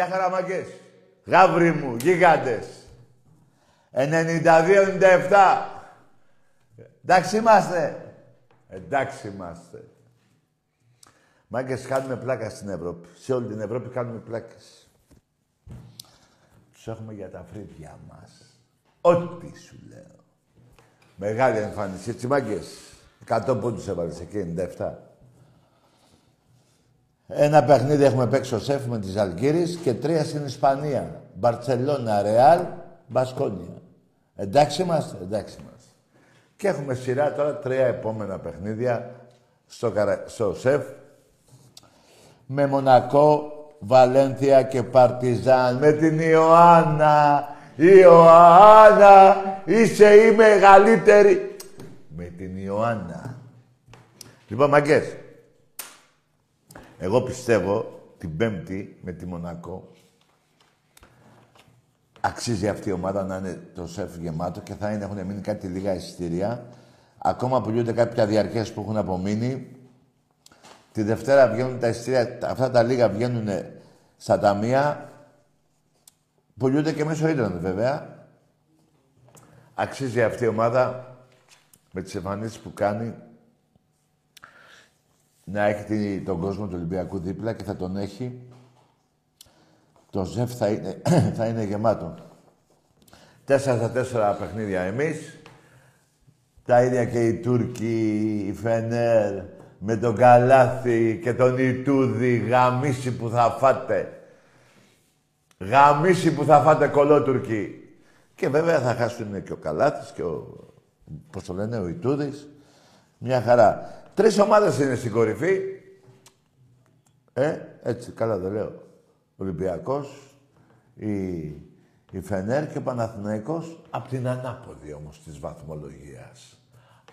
Γεια χαραμαγκές. Γάβρι μου, γίγαντες. 92-97. Εντάξει είμαστε. Εντάξει είμαστε. Μάγκες κάνουμε πλάκα στην Ευρώπη. Σε όλη την Ευρώπη κάνουμε πλάκες. Τους έχουμε για τα φρύδια μας. Ό,τι σου λέω. Μεγάλη εμφάνιση, έτσι μάγκες. 100 πόντους έβαλες εκεί, 97. Ένα παιχνίδι έχουμε παίξει ο Σεφ με τη Αλγύρης και τρία στην Ισπανία. Μπαρτσελώνα, Ρεάλ, Μπασκόνια. Εντάξει είμαστε, εντάξει είμαστε. Και έχουμε σειρά τώρα τρία επόμενα παιχνίδια στο, καρα... στο ΣΕΦ με Μονακό, Βαλένθια και Παρτιζάν. Με την Ιωάννα. Ιωάννα, είσαι η μεγαλύτερη. Με την Ιωάννα. Λοιπόν, μαγκές, εγώ πιστεύω την Πέμπτη με τη Μονακό αξίζει αυτή η ομάδα να είναι το σεφ γεμάτο και θα είναι, έχουν μείνει κάτι λίγα εισιτήρια. Ακόμα πουλούνται κάποια διαρκές που έχουν απομείνει. Τη Δευτέρα βγαίνουν τα εισιτήρια, αυτά τα λίγα βγαίνουν στα ταμεία. Πουλούνται και μέσω ίντερνετ βέβαια. Αξίζει αυτή η ομάδα με τις εμφανίσεις που κάνει να έχει τον κόσμο του Ολυμπιακού δίπλα και θα τον έχει. Το ΖΕΦ θα είναι, θα είναι γεμάτο. Τέσσερα στα τέσσερα παιχνίδια εμείς. Τα ίδια και οι Τούρκοι, η Φενέρ, με τον Καλάθι και τον Ιτούδη, γαμίση που θα φάτε. Γαμίση που θα φάτε κολότουρκοι. Και βέβαια θα χάσουν και ο Καλάθης και ο, πώς το λένε, ο Ιτούδης. Μια χαρά. Τρεις ομάδες είναι στην κορυφή. Ε, έτσι, καλά το λέω. Ολυμπιακός, η, η Φενέρ και ο Παναθηναϊκός απ' την ανάποδη όμως της βαθμολογίας.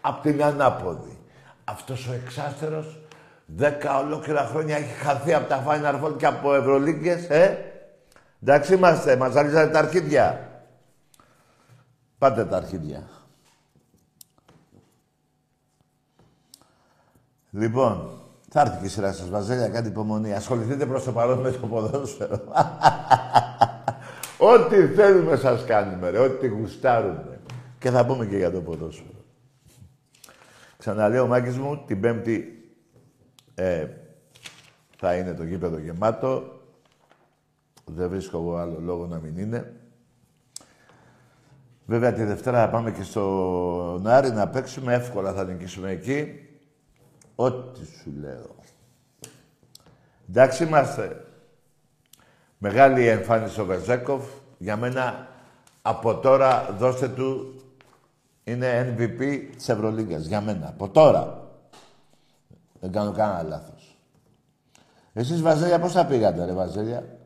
Απ' την ανάποδη. Αυτός ο εξάστερος δέκα ολόκληρα χρόνια έχει χαθεί από τα Final Four και από Ευρωλίγκες, ε. Εντάξει είμαστε, μας ζαλίζατε τα αρχίδια. Πάτε τα αρχίδια. Λοιπόν, θα έρθει και η σειρά σας, Βαζέλια, κάτι υπομονή. Ασχοληθείτε προς το παρόν με το ποδόσφαιρο. Ό,τι θέλουμε σας κάνουμε, ρε. Ό,τι γουστάρουμε. Και θα πούμε και για το ποδόσφαιρο. Ξαναλέω, Μάκης μου, την Πέμπτη ε, θα είναι το γήπεδο γεμάτο. Δεν βρίσκω εγώ άλλο λόγο να μην είναι. Βέβαια, τη Δευτέρα θα πάμε και στο Νάρι να παίξουμε. Εύκολα θα νικήσουμε εκεί. Ό,τι σου λέω. Εντάξει είμαστε. Μεγάλη εμφάνιση ο Βεζέκοφ. Για μένα, από τώρα, δώστε του, είναι MVP της Ευρωλίγκας. Για μένα. Από τώρα. Δεν κάνω κανένα λάθος. Εσείς, Βαζέλια, πώς θα πήγατε, ρε, Βαζέλια;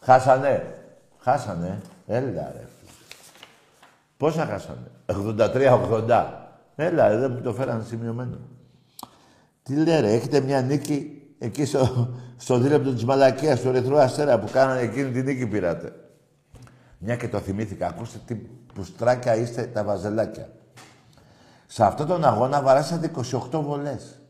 Χάσανε. Χάσανε. Έλα, ρε. Πόσα χάσανε; 83-80. Έλα, δεν μου το φέραν σημειωμένο. Τι λέει ρε, έχετε μια νίκη εκεί στο, στο δίλεπτο της μαλακίας του Ερυθρού Αστέρα που κάνανε εκείνη τη νίκη πήρατε; Μια και το θυμήθηκα. Ακούστε τι πουστράκια είστε τα βαζελάκια. Σε αυτόν τον αγώνα βαράσατε 28 βολές.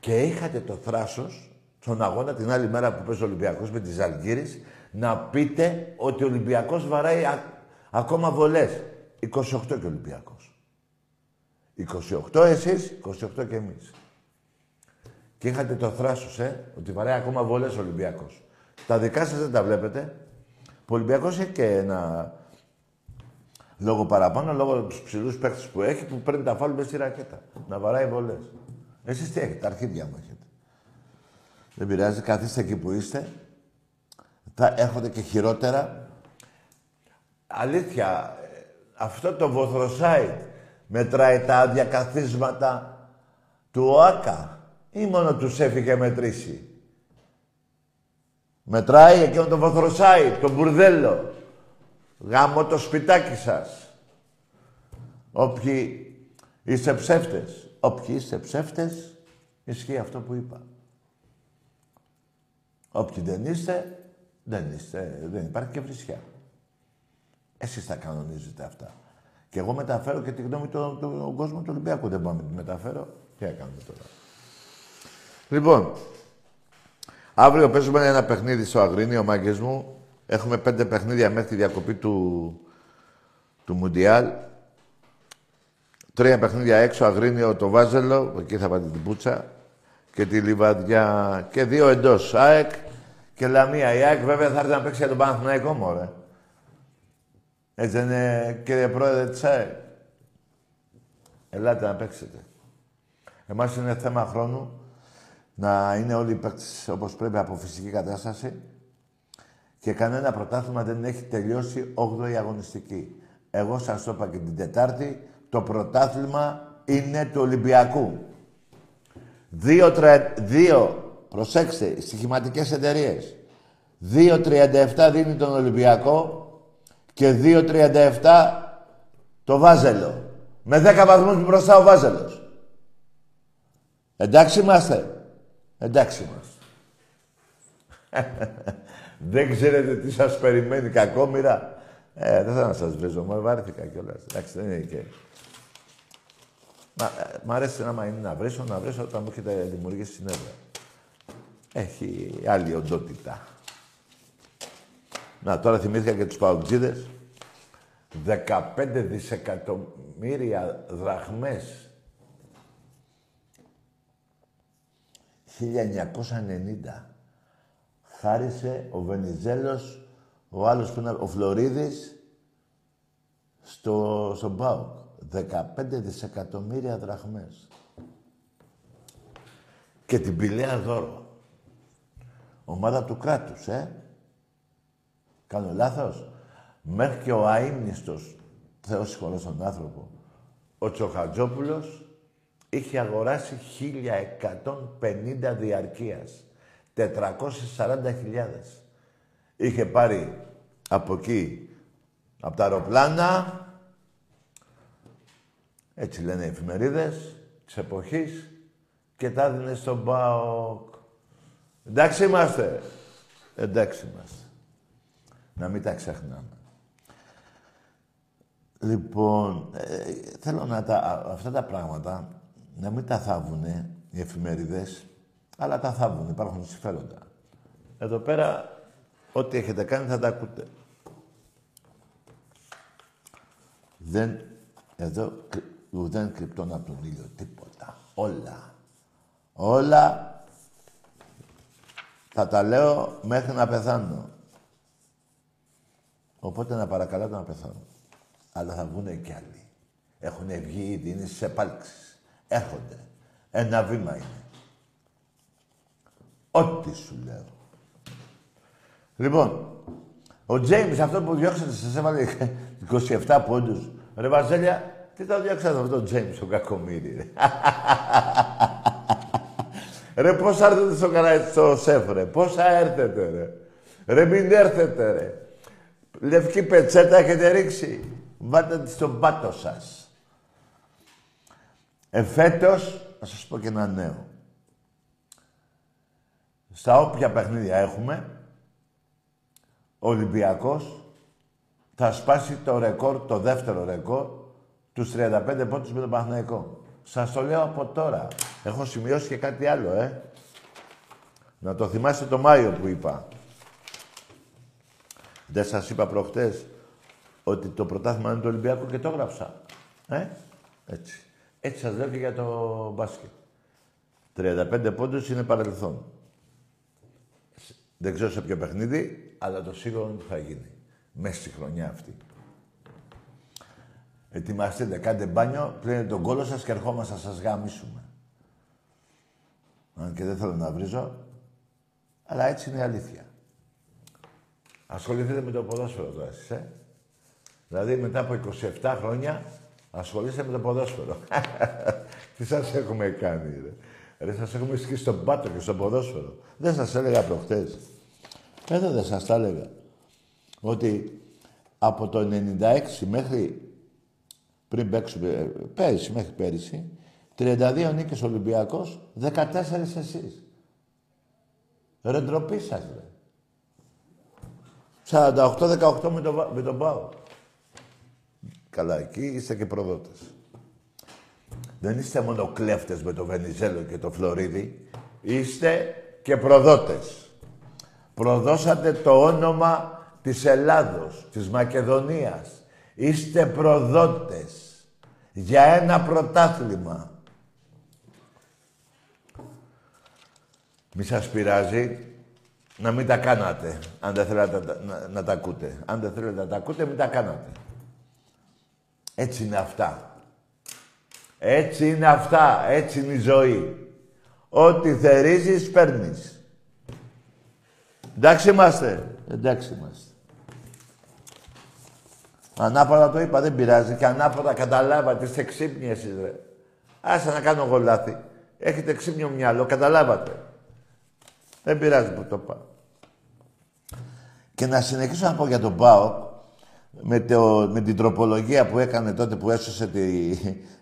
Και είχατε το θράσος, στον αγώνα την άλλη μέρα που παίζει ο Ολυμπιακός με τις Αλγύρες, να πείτε ότι ο Ολυμπιακός βαράει ακόμα βολές. 28 και ο Ολυμπιακός. 28 εσείς, 28 και εμείς. Και είχατε το θράσος, ε, ότι βαράει ακόμα βολές ο Ολυμπιακός. Τα δικά σας δεν τα βλέπετε. Ο Ολυμπιακός έχει και ένα λόγο παραπάνω, λόγω τους ψηλούς παίχτε που έχει, που παίρνει τα φάλου στη ρακέτα. Να βαράει βολέ. Εσείς τι έχετε, τα αρχίδια μου έχετε. Δεν πειράζει, καθίστε εκεί που είστε. Θα έρχονται και χειρότερα. Αλήθεια, αυτό το βοθροσάιτ μετράει τα άδεια καθίσματα του ΟΑΚΑ ή μόνο τους έφυγε μετρήσει. Μετράει εκείνο το βοθροσάιτ, το μπουρδέλο. Γάμο το σπιτάκι σας. Όποιοι είστε ψεύτες. Όποιοι είστε ψεύτες, ισχύει αυτό που είπα. Όποιοι δεν είστε, δεν είστε, δεν υπάρχει και βρισιά. Εσείς τα κανονίζετε αυτά. Και εγώ μεταφέρω και τη γνώμη του, του, κόσμου του Ολυμπιακού. Δεν μπορώ να τη μεταφέρω. Τι έκαναμε τώρα. Λοιπόν, αύριο παίζουμε ένα παιχνίδι στο Αγρίνιο, μάγκες μου. Έχουμε πέντε παιχνίδια μέχρι τη διακοπή του, του Μουντιάλ. Τρία παιχνίδια έξω, Αγρίνιο, το Βάζελο, εκεί θα πάτε την Πούτσα. Και τη Λιβαδιά. Και δύο εντός, ΑΕΚ και Λαμία. Η ΑΕΚ βέβαια θα έρθει να παίξει για τον Παναθηναϊκό, μωρέ. Έτσι δεν είναι, κύριε Πρόεδρε της ΑΕΚ. Ελάτε να παίξετε. Εμάς είναι θέμα χρόνου να είναι όλοι οι παίκτες όπως πρέπει από φυσική κατάσταση και κανένα πρωτάθλημα δεν έχει τελειώσει 8η αγωνιστική. Εγώ σας το είπα και την Τετάρτη, το πρωτάθλημα είναι του Ολυμπιακού. Δύο, τρα... δύο προσέξτε, στοιχηματικές εταιρείες. 2.37 δίνει τον Ολυμπιακό και 2.37 το Βάζελο. Με 10 βαθμούς μπροστά ο Βάζελος. Εντάξει είμαστε. Εντάξει είμαστε. Δεν ξέρετε τι σας περιμένει κακόμοιρα. Ε, δεν θα να σας βρίζω, μου βάρθηκα κιόλας. Εντάξει, δεν είναι και... Μα, ε, μ' αρέσει να είναι να βρίσω, να βρίσω όταν μου έχετε δημιουργήσει συνέδρα. Έχει άλλη οντότητα. Να, τώρα θυμήθηκα και τους παουτζίδες. 15 δισεκατομμύρια δραχμές. 1990 χάρισε ο Βενιζέλος, ο άλλος που είναι ο Φλωρίδης, στο, στον ΠΑΟΚ. 15 δισεκατομμύρια δραχμές. Και την Πηλαία δώρο. Ομάδα του κράτους, ε. Κάνω λάθος. Μέχρι και ο αείμνηστος, Θεός συγχωρώ τον άνθρωπο, ο Τσοχατζόπουλος είχε αγοράσει 1150 διαρκείας. 440.000. Είχε πάρει από εκεί, από τα αεροπλάνα, έτσι λένε οι εφημερίδες της εποχής, και τα έδινε στον ΠΑΟΚ. Εντάξει είμαστε. Εντάξει είμαστε. Να μην τα ξεχνάμε. Λοιπόν, ε, θέλω να τα, αυτά τα πράγματα να μην τα θάβουνε οι εφημερίδες αλλά τα θαύουν, υπάρχουν συμφέροντα. Εδώ πέρα, ό,τι έχετε κάνει θα τα ακούτε. Δεν, εδώ δεν κρυπτώνω από τον ήλιο τίποτα. Όλα. Όλα θα τα λέω μέχρι να πεθάνω. Οπότε να παρακαλάτε να πεθάνω. Αλλά θα βγουν κι άλλοι. Έχουν βγει ήδη, είναι στις επάλξεις. Έρχονται. Ένα βήμα είναι. Ό,τι σου λέω. Λοιπόν, ο Τζέιμς, αυτό που διώξατε, σας έβαλε 27 πόντους. Ρε Βαζέλια, τι θα διώξατε αυτό το Τζέιμς, ο κακομύρι, ρε. ρε, πώς έρθετε στο, κανάλι, στο σεφ, ρε. Πόσα έρθετε, ρε. Ρε, μην έρθετε, ρε. Λευκή πετσέτα έχετε ρίξει. Βάλτε τη στον πάτο σας. Εφέτος, να σας πω και ένα νέο. Στα όποια παιχνίδια έχουμε, ο Ολυμπιακός θα σπάσει το ρεκόρ, το δεύτερο ρεκόρ, τους 35 πόντους με τον Παναθηναϊκό. Σας το λέω από τώρα. Έχω σημειώσει και κάτι άλλο, ε. Να το θυμάστε το Μάιο που είπα. Δεν σας είπα προχτές ότι το πρωτάθλημα είναι του Ολυμπιακού και το έγραψα. Ε, έτσι. Έτσι σας λέω και για το μπάσκετ. 35 πόντους είναι παρελθόν. Δεν ξέρω σε ποιο παιχνίδι, αλλά το σίγουρο είναι ότι θα γίνει. Μέσα στη χρονιά αυτή. Ετοιμαστείτε, κάντε μπάνιο, πλύνετε τον κόλο σας και ερχόμαστε να σας γαμίσουμε. Αν και δεν θέλω να βρίζω, αλλά έτσι είναι η αλήθεια. Ασχοληθείτε με το ποδόσφαιρο τώρα εσείς, ε. Δηλαδή μετά από 27 χρόνια ασχολείστε με το ποδόσφαιρο. Τι σας έχουμε κάνει, ρε; Ρε, σας έχουμε σκίσει στον πάτο και στο ποδόσφαιρο. Δεν σας έλεγα προχτές. Εδώ δεν σας τα έλεγα. Ότι από το 96 μέχρι πριν παίξουμε, ε, πέρυσι μέχρι πέρυσι, 32 νίκες Ολυμπιακός, 14 εσείς. Ρε ντροπή σας, ρε. 48-18 με, το, με τον Πάο. Καλά, εκεί είστε και προδότες. Δεν είστε μόνο κλέφτες με το Βενιζέλο και το Φλωρίδι. Είστε και προδότες. Προδώσατε το όνομα της Ελλάδος, της Μακεδονίας. Είστε προδότες για ένα πρωτάθλημα. Μη σας πειράζει να μην τα κάνατε, αν δεν θέλετε να, να, τα ακούτε. Αν δεν θέλετε να τα ακούτε, μην τα κάνατε. Έτσι είναι αυτά. Έτσι είναι αυτά. Έτσι είναι η ζωή. Ό,τι θερίζεις, παίρνεις. Εντάξει είμαστε. Εντάξει είμαστε. Ανάποδα το είπα, δεν πειράζει. Και ανάποδα καταλάβατε, είστε ξύπνοι εσείς, ρε. Άσε να κάνω εγώ λάθη. Έχετε ξύπνιο μυαλό, καταλάβατε. Δεν πειράζει που το πάω. Και να συνεχίσω να πω για τον Πάο, με, το, με την τροπολογία που έκανε τότε που έσωσε τη,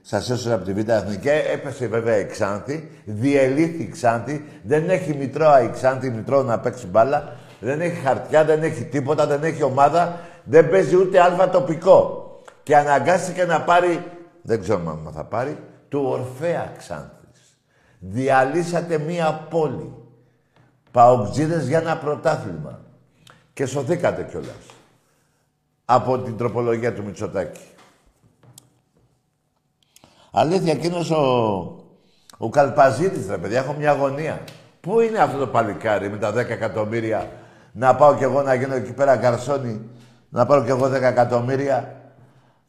σας έσωσε από τη Β' Εθνική, έπεσε βέβαια η Ξάνθη, διελήθη η Ξάνθη, δεν έχει μητρό η Ξάνθη, μητρό να παίξει μπάλα, δεν έχει χαρτιά, δεν έχει τίποτα, δεν έχει ομάδα, δεν παίζει ούτε αλφα τοπικό. Και αναγκάστηκε να πάρει, δεν ξέρω αν θα πάρει, του Ορφέα Ξάνθης. Διαλύσατε μία πόλη. Παοξίδες για ένα πρωτάθλημα. Και σωθήκατε κιόλας. Από την τροπολογία του Μητσοτάκη. Αλήθεια, εκείνος ο, ο Καλπαζίδης, ρε παιδιά, έχω μια αγωνία. Πού είναι αυτό το παλικάρι με τα 10 εκατομμύρια να πάω κι εγώ να γίνω εκεί πέρα γκαρσόνι, να πάρω κι εγώ 10 εκατομμύρια;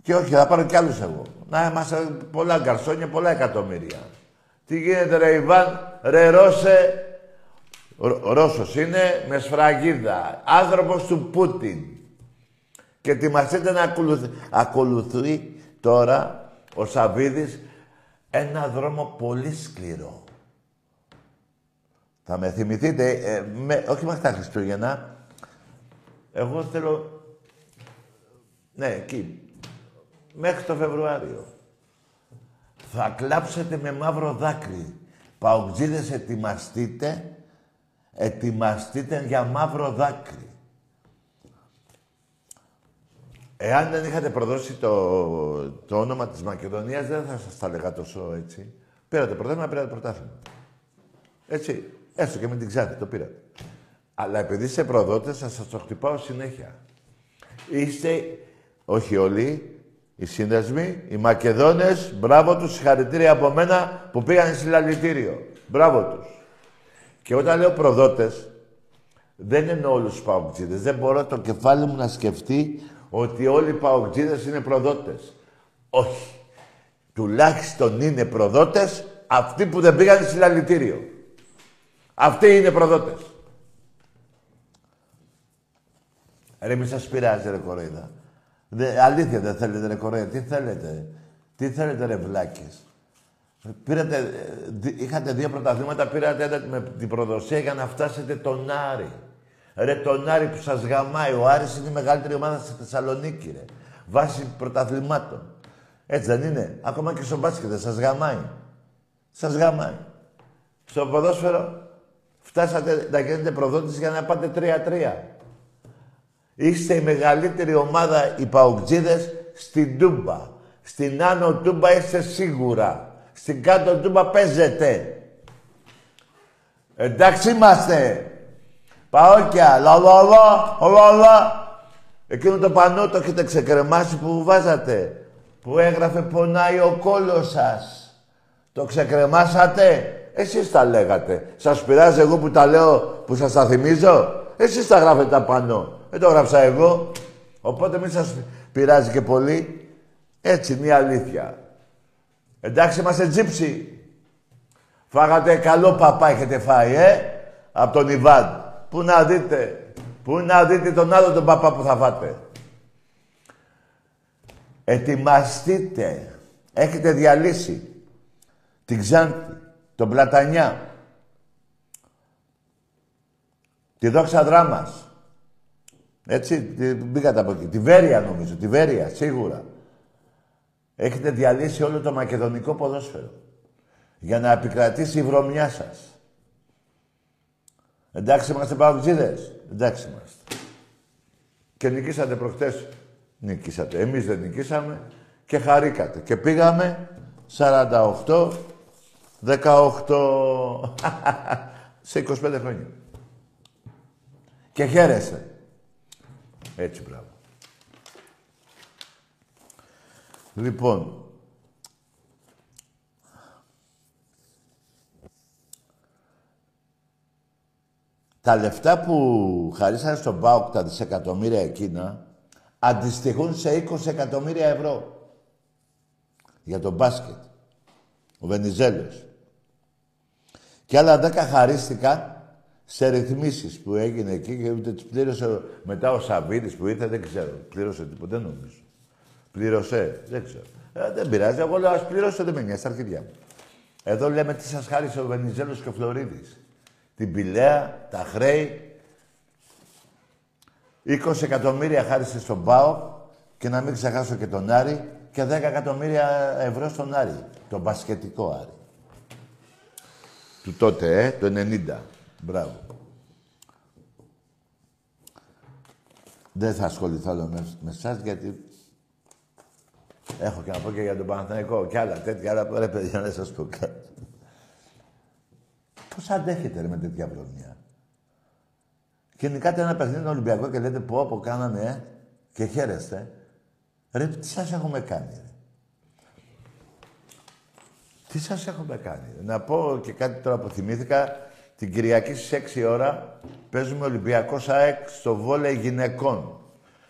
Και όχι, θα πάρω κι άλλους εγώ. Να είμαστε πολλά γκαρσόνια, πολλά εκατομμύρια. Τι γίνεται ρε Ιβάν, ρε Ρώσε, Ρώσος είναι με σφραγίδα. Άνθρωπος του Πούτιν. Και ετοιμαστείτε να ακολουθεί, ακολουθεί τώρα ο Σαββίδης ένα δρόμο πολύ σκληρό. Θα με θυμηθείτε, ε, με, όχι μέχρι τα Χριστούγεννα, εγώ θέλω, ναι, εκεί, μέχρι το Φεβρουάριο. Θα κλάψετε με μαύρο δάκρυ. Παουτζίδες ετοιμαστείτε ετοιμαστείτε για μαύρο δάκρυ. Εάν δεν είχατε προδώσει το, το όνομα της Μακεδονίας, δεν θα σας τα λέγα τόσο έτσι. Πήρατε πρωτάθλημα, πήρατε πρωτάθλημα. Έτσι. Έστω και με την Ξάνθη, το πήρατε. Αλλά επειδή είστε προδότες, θα σας το χτυπάω συνέχεια. Είστε, όχι όλοι, οι σύνδεσμοι, οι Μακεδόνες, μπράβο τους, συγχαρητήρια από μένα που πήγαν συλλαλητήριο. Μπράβο τους. Και όταν λέω προδότες, δεν εννοώ όλους τους παοκτζίδες. Δεν μπορώ το κεφάλι μου να σκεφτεί ότι όλοι οι παοκτζίδες είναι προδότες. Όχι. Τουλάχιστον είναι προδότες αυτοί που δεν πήγαν συλλαλητήριο. Αυτοί είναι προδότες. Ρε μη σας πειράζει ρε κοροϊδά. αλήθεια δεν θέλετε ρε κοροϊδά. Τι θέλετε. Τι θέλετε ρε βλάκες. Πήρατε, είχατε δύο πρωταθλήματα, πήρατε ένα με την προδοσία για να φτάσετε τον Άρη. Ρε τον Άρη που σας γαμάει. Ο Άρης είναι η μεγαλύτερη ομάδα στη Θεσσαλονίκη, ρε. βάσει πρωταθλημάτων. Έτσι δεν είναι; Ακόμα και στο μπάσκετ δεν σας γαμάει. Σας γαμάει. Στο ποδόσφαιρο φτάσατε να γίνετε προδότης για να πάτε 3-3. Είστε η μεγαλύτερη ομάδα οι Παουτζίδες στην Τούμπα. Στην Άνω Τούμπα είστε σίγουρα. Στην Κάτω Τούμπα παίζετε. Εντάξει είμαστε. Παόκια, λαλαλα, λαλαλα. Εκείνο το πανό το έχετε ξεκρεμάσει που βάζατε. Που έγραφε πονάει ο κόλος σας. Το ξεκρεμάσατε. Εσείς τα λέγατε. Σας πειράζει εγώ που τα λέω, που σας τα θυμίζω; Εσείς τα γράφετε τα πανό. Δεν το γράψα εγώ. Οπότε μην σας πειράζει και πολύ. Έτσι είναι η αλήθεια. Εντάξει, είμαστε τζίψι. Φάγατε καλό παπά έχετε φάει, ε, από τον Ιβάν. Πού να δείτε, πού να δείτε τον άλλο τον παπά που θα φάτε; Ετοιμαστείτε. Έχετε διαλύσει την Ξάντη, τον Πλατανιά, τη Δόξα Δράμας. Έτσι, μπήκατε από εκεί. Τη Βέρεια νομίζω, τη Βέρεια, σίγουρα. Έχετε διαλύσει όλο το μακεδονικό ποδόσφαιρο για να επικρατήσει η βρωμιά σας. Εντάξει είμαστε παγκοτζίδες. Εντάξει είμαστε. Και νικήσατε προχτές. Νικήσατε. Εμείς δεν νικήσαμε και χαρήκατε. Και πήγαμε 48, 18, σε 25 χρόνια. Και χαίρεστε. Έτσι, μπράβο. Λοιπόν, τα λεφτά που χαρίσανε στον ΠΑΟΚ τα δισεκατομμύρια εκείνα αντιστοιχούν σε 20 εκατομμύρια ευρώ για το μπάσκετ. Ο Βενιζέλος. Και άλλα 10 χαρίστηκαν σε ρυθμίσεις που έγινε εκεί και ούτε τις πλήρωσε μετά ο Σαββίδης που ήρθε, δεν ξέρω. Πλήρωσε τίποτα, δεν νομίζω. Πλήρωσε, δεν ξέρω. Ε, δεν πειράζει, εγώ λέω ας πλήρωσε, δεν με νοιάζει, στα αρχίδια μου. Εδώ λέμε τι σας χάρισε ο Βενιζέλος και ο Φλωρίδης την Πηλαία, τα χρέη. 20 εκατομμύρια χάρισε στον ΠΑΟ και να μην ξεχάσω και τον Άρη και 10 εκατομμύρια ευρώ στον Άρη. Το μπασκετικό Άρη. Του τότε, ε, το 90. Μπράβο. Δεν θα ασχοληθώ άλλο με, με εσάς γιατί έχω και να πω και για τον Παναθηναϊκό και άλλα τέτοια, αλλά ρε παιδιά να σας πω κάτι. Πώς αντέχετε ρε, με τέτοια βρωμιά; Και νικάτε ένα παιχνίδι Ολυμπιακό και λέτε πω, πω κάναμε, ε, και χαίρεστε. Ρε, τι σας έχουμε κάνει, ρε; Τι σας έχουμε κάνει. Ρε; Να πω και κάτι τώρα που θυμήθηκα. Την Κυριακή στις 6 ώρα παίζουμε Ολυμπιακός ΑΕΚ στο βόλεϊ γυναικών.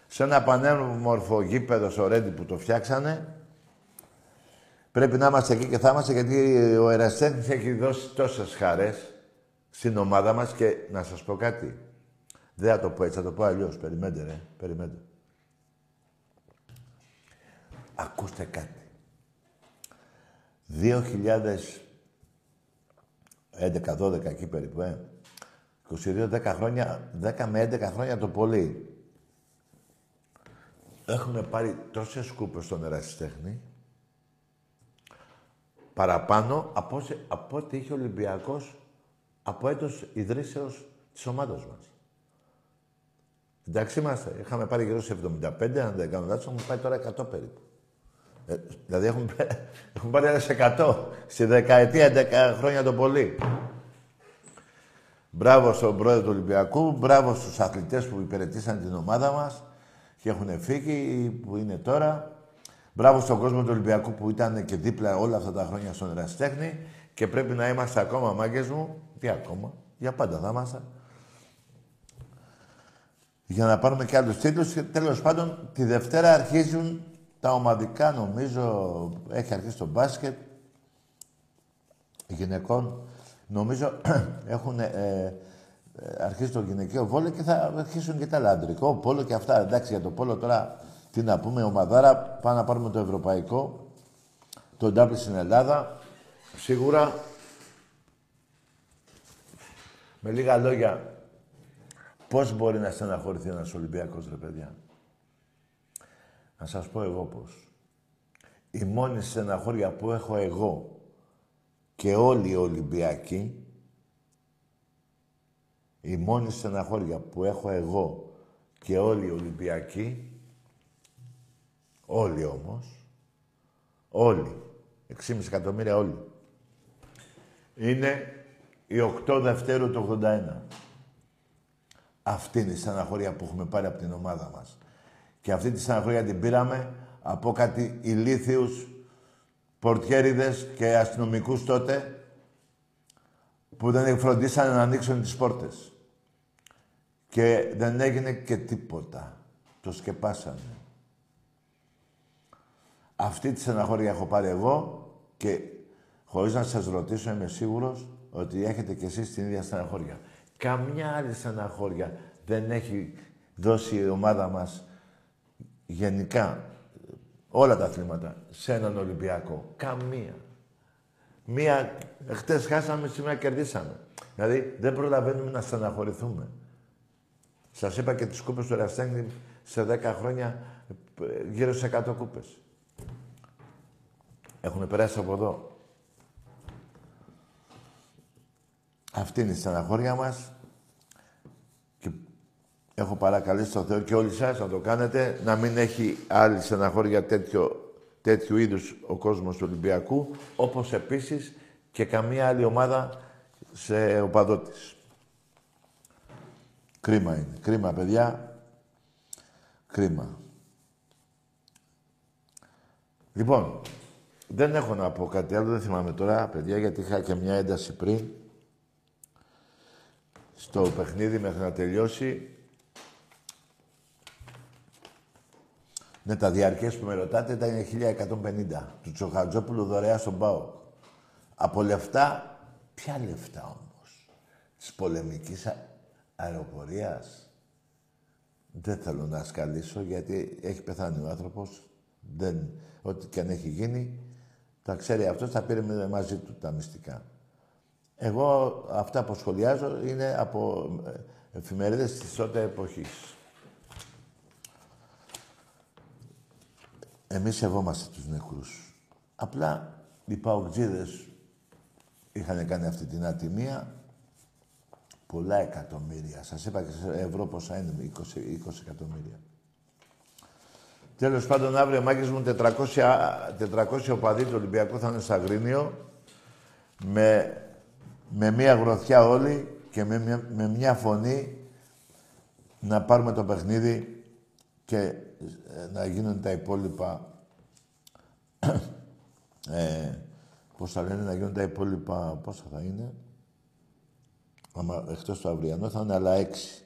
Σε ένα πανέμορφο γήπεδο στο Ρέντι που το φτιάξανε. Πρέπει να είμαστε εκεί και θα είμαστε γιατί ο Εραστέχνης έχει δώσει τόσες χαρές στην ομάδα μας και να σας πω κάτι. Δεν θα το πω έτσι, θα το πω αλλιώς. Περιμένετε, ρε. Περιμένετε. Ακούστε κάτι. 2011-12 εκεί περίπου, ε. 22-10 χρόνια, 10 με 11 χρόνια το πολύ. Έχουμε πάρει τόσες κούπες στον ερασιτέχνη παραπάνω από, από ό,τι είχε ο Ολυμπιακός από έτος ιδρύσεως της ομάδας μας. Εντάξει είμαστε. Είχαμε πάρει γύρω σε 75, αν δεν κάνω λάθος, έχουμε πάει τώρα 100 περίπου. Ε, δηλαδή έχουμε, έχουμε πάρει ένα 100 στη δεκαετία, 10 χρόνια το πολύ. Μπράβο στον πρόεδρο του Ολυμπιακού, μπράβο στους αθλητές που υπηρετήσαν την ομάδα μας και έχουν φύγει, που είναι τώρα. Μπράβο στον κόσμο του Ολυμπιακού που ήταν και δίπλα όλα αυτά τα χρόνια στον Εραστέχνη και πρέπει να είμαστε ακόμα μάγκες μου. Τι ακόμα, για πάντα θα είμαστε. Για να πάρουμε και άλλους τίτλους και τέλος πάντων τη Δευτέρα αρχίζουν τα ομαδικά νομίζω, έχει αρχίσει το μπάσκετ γυναικών. Νομίζω έχουν ε, ε, αρχίσει το γυναικείο βόλιο και θα αρχίσουν και τα λαντρικό, πόλο και αυτά. Εντάξει, για το πόλο τώρα τι να πούμε, ομαδάρα, πάμε να πάρουμε το ευρωπαϊκό, το ντάμπλ στην Ελλάδα. Σίγουρα, με λίγα λόγια, πώς μπορεί να στεναχωρηθεί ένας Ολυμπιακός, ρε παιδιά; Να σας πω εγώ πώς. Η μόνη στεναχώρια που έχω εγώ και όλοι οι Ολυμπιακοί, η μόνη στεναχώρια που έχω εγώ και όλοι οι Ολυμπιακοί, όλοι όμως, όλοι, 6,5 εκατομμύρια όλοι, είναι η 8 Δευτέρου του 81. Αυτή είναι η στεναχώρια που έχουμε πάρει από την ομάδα μας. Και αυτή τη στεναχώρια την πήραμε από κάτι ηλίθιους πορτιέριδες και αστυνομικούς τότε που δεν φροντίσανε να ανοίξουν τις πόρτες. Και δεν έγινε και τίποτα. Το σκεπάσανε. Αυτή τη στεναχώρια έχω πάρει εγώ και χωρίς να σας ρωτήσω είμαι σίγουρος ότι έχετε κι εσείς την ίδια στεναχώρια. Καμιά άλλη στεναχώρια δεν έχει δώσει η ομάδα μας γενικά όλα τα αθλήματα σε έναν Ολυμπιακό. Καμία. Μία, χτες χάσαμε, σήμερα κερδίσαμε. Δηλαδή δεν προλαβαίνουμε να στεναχωρηθούμε. Σας είπα και τις κούπες του Εραστέχνη σε 10 χρόνια γύρω σε 100 κούπες. Έχουν περάσει από εδώ. Αυτή είναι η στεναχώρια μας. Και έχω παρακαλέσει τον Θεό και όλοι σας να το κάνετε, να μην έχει άλλη στεναχώρια τέτοιο, τέτοιου είδους ο κόσμος του Ολυμπιακού, όπως επίσης και καμία άλλη ομάδα σε οπαδό της. Κρίμα είναι. Κρίμα, παιδιά. Κρίμα. Λοιπόν, δεν έχω να πω κάτι άλλο, δεν θυμάμαι τώρα, παιδιά, γιατί είχα και μια ένταση πριν στο παιχνίδι μέχρι να τελειώσει. Ναι, τα διαρκές που με ρωτάτε ήταν 1150 του Τσοχατζόπουλου δωρεά στον ΠΑΟ. Από λεφτά, ποια λεφτά όμως, της πολεμικής αεροπορίας; Δεν θέλω να σκαλίσω γιατί έχει πεθάνει ο άνθρωπος. Δεν, ό,τι και αν έχει γίνει, τα ξέρει αυτός, θα πήρε μαζί του τα μυστικά. Εγώ αυτά που σχολιάζω είναι από ε, εφημερίδες της τότε εποχής. Εμείς σεβόμαστε τους νεκρούς. Απλά οι παοκτζίδες είχαν κάνει αυτή την ατιμία πολλά εκατομμύρια. Σας είπα και σε ευρώ πόσα είναι, 20, 20 εκατομμύρια. Τέλος πάντων, αύριο μάκες μου 400, 400 οπαδοί του Ολυμπιακού θα είναι στο Αγρίνιο με, με μία γροθιά όλοι και με μια, με μια φωνή να πάρουμε το παιχνίδι και ε, να γίνουν τα υπόλοιπα ε, πώς θα λένε, να γίνουν τα υπόλοιπα, πόσα θα είναι, άμα εκτός του αυριανό θα είναι άλλα έξι.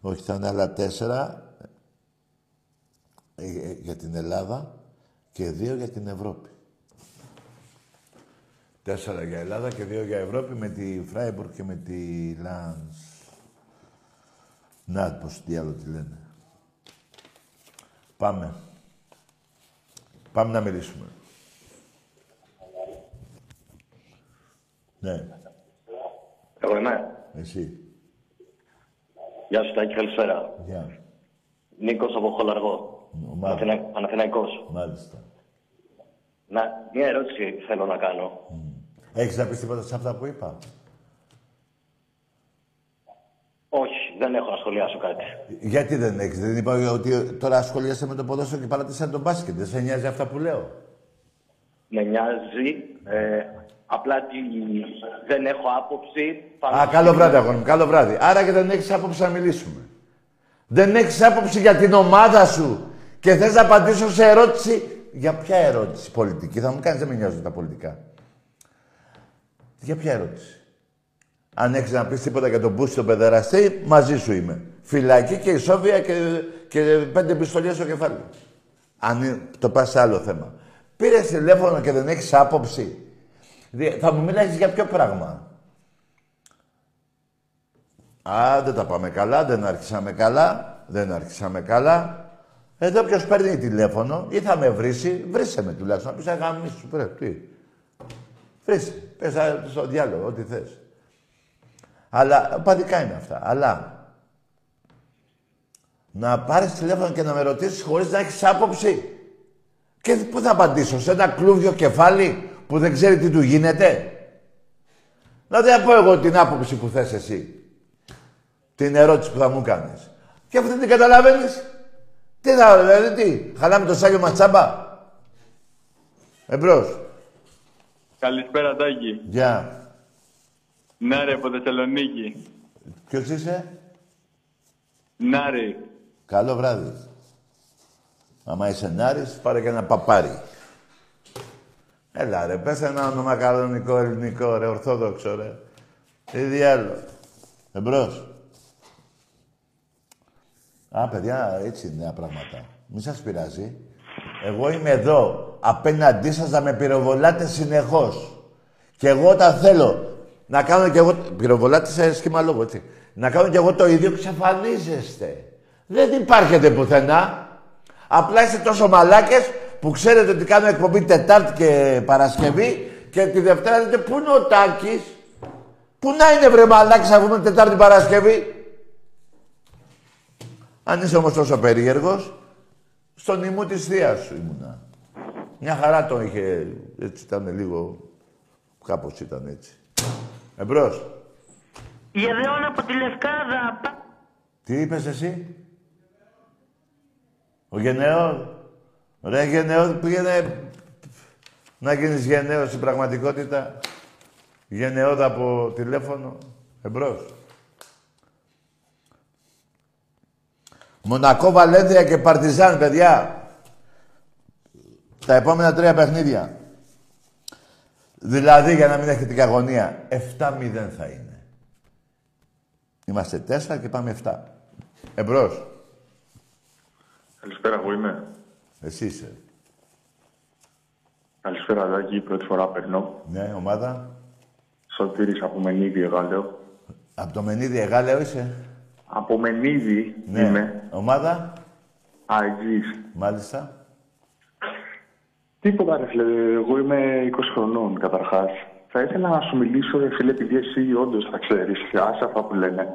Όχι, θα είναι άλλα τέσσερα ε, ε, για την Ελλάδα και δύο για την Ευρώπη. Τέσσερα για Ελλάδα και δύο για Ευρώπη με τη Φράιμπουργκ και με τη Λάνς. Να, πώς τι άλλο τη λένε. Πάμε. Πάμε να μιλήσουμε. Ναι. Εγώ είμαι. Εσύ. Γεια σου, Τάκη, καλησπέρα. Γεια. Νίκος από Χολαργό. Ομάδα. Παναθηναϊκός. Μάλιστα. Να, μια ερώτηση θέλω να κάνω. Έχεις να πεις τίποτα σε αυτά που είπα; Όχι, δεν έχω να σχολιάσω κάτι. Γιατί δεν έχεις; Δεν είπα ότι τώρα ασχολιάσαι με το ποδόσφαιρο και παρατήσατε τον μπάσκετ. Δεν σε νοιάζει αυτά που λέω; Με νοιάζει. Ε, απλά ότι δεν έχω άποψη. πάνω Α, στο καλό βράδυ, κείμενο. αγόρι μου. Καλό βράδυ. Άρα και δεν έχεις άποψη να μιλήσουμε. Δεν έχεις άποψη για την ομάδα σου. Και θες να απαντήσω σε ερώτηση. Για ποια ερώτηση πολιτική; Θα μου κάνεις, δεν με νοιάζουν τα πολιτικά. Για ποια ερώτηση; Αν έχεις να πεις τίποτα για τον Μπούση τον παιδεραστή, μαζί σου είμαι. Φυλακή και ισόβια και, και πέντε πιστολιές στο κεφάλι. Αν είναι- το πας σε άλλο θέμα. Πήρες τηλέφωνο και δεν έχεις άποψη; Δι- Θα μου μιλάς για ποιο πράγμα; Α, δεν τα πάμε καλά, δεν άρχισαμε καλά, δεν άρχισαμε καλά. Εδώ ποιος παίρνει τηλέφωνο ή θα με βρίσει, βρίσκε με τουλάχιστον. Να πεις αγάμι σου, πρέπει, τι. Βρίσκε, πες α, στο διάλογο, ό,τι θες. Αλλά, παδικά είναι αυτά. Αλλά, να πάρεις τηλέφωνο και να με ρωτήσεις χωρίς να έχεις άποψη. Και πού θα απαντήσω, σε ένα κλούβιο κεφάλι που δεν ξέρει τι του γίνεται. Να δεν πω εγώ την άποψη που θες εσύ. Την ερώτηση που θα μου κάνεις. Και αυτή την καταλαβαίνεις. Τι θα, δηλαδή τι, χαλάμε το σάγιο μας τσάμπα. Εμπρός. Καλησπέρα, Τάκη. Γεια. Να ρε, από Θεσσαλονίκη. Ποιος είσαι; Να ρε. Καλό βράδυ. Άμα είσαι Νάρης, πάρε και ένα παπάρι. Έλα ρε, πες ένα όνομα κανονικό ελληνικό, ρε, ορθόδοξο, ρε. Τι διάλογο. Εμπρός. Α, παιδιά, έτσι είναι νέα πράγματα. Μη σας πειράζει. Εγώ είμαι εδώ, απέναντί σας να με πυροβολάτε συνεχώς. Και εγώ όταν θέλω να κάνω κι εγώ... Πυροβολάτε σε σχήμα λόγο, έτσι. Να κάνω κι εγώ το ίδιο, ξαφανίζεστε. Δεν υπάρχετε πουθενά. Απλά είστε τόσο μαλάκες που ξέρετε ότι κάνω εκπομπή Τετάρτη και Παρασκευή και τη Δευτέρα δείτε πού είναι ο Τάκης; Πού να είναι βρε μαλάκες αφού είναι Τετάρτη Παρασκευή; Αν είσαι όμως τόσο περίεργος, στον ημού της θείας σου ήμουνα. Μια χαρά το είχε, έτσι ήταν λίγο, κάπως ήταν έτσι. Εμπρός. Γεδεών από τη Λευκάδα. Τι είπες εσύ; Ο Γενναιό. Ρε Γενναιό, πήγαινε να γίνεις γενναίος στην πραγματικότητα. Γενναιόδα από τηλέφωνο. Εμπρός. Μονακό, Βαλένθια και Παρτιζάν, παιδιά. Τα επόμενα τρία παιχνίδια. Δηλαδή, για να μην έχετε την αγωνία, 7-0 θα είναι. Είμαστε 4 και πάμε 7. Εμπρός. Καλησπέρα, εγώ είμαι; Εσύ είσαι. Καλησπέρα, Τάκη. Πρώτη φορά περνώ. Ναι, ομάδα. Σωτήρης από Μενίδη, Εγάλεο. Από το Μενίδη Εγάλεο είσαι. Από Μενίδη Ναι. είμαι. Ομάδα; Αεξής. Μάλιστα. Τίποτα, ρε φίλε. Εγώ είμαι 20 χρονών, καταρχάς. Θα ήθελα να σου μιλήσω, ρε φίλε, επειδή εσύ όντως θα ξέρεις. Άσε αυτά που λένε.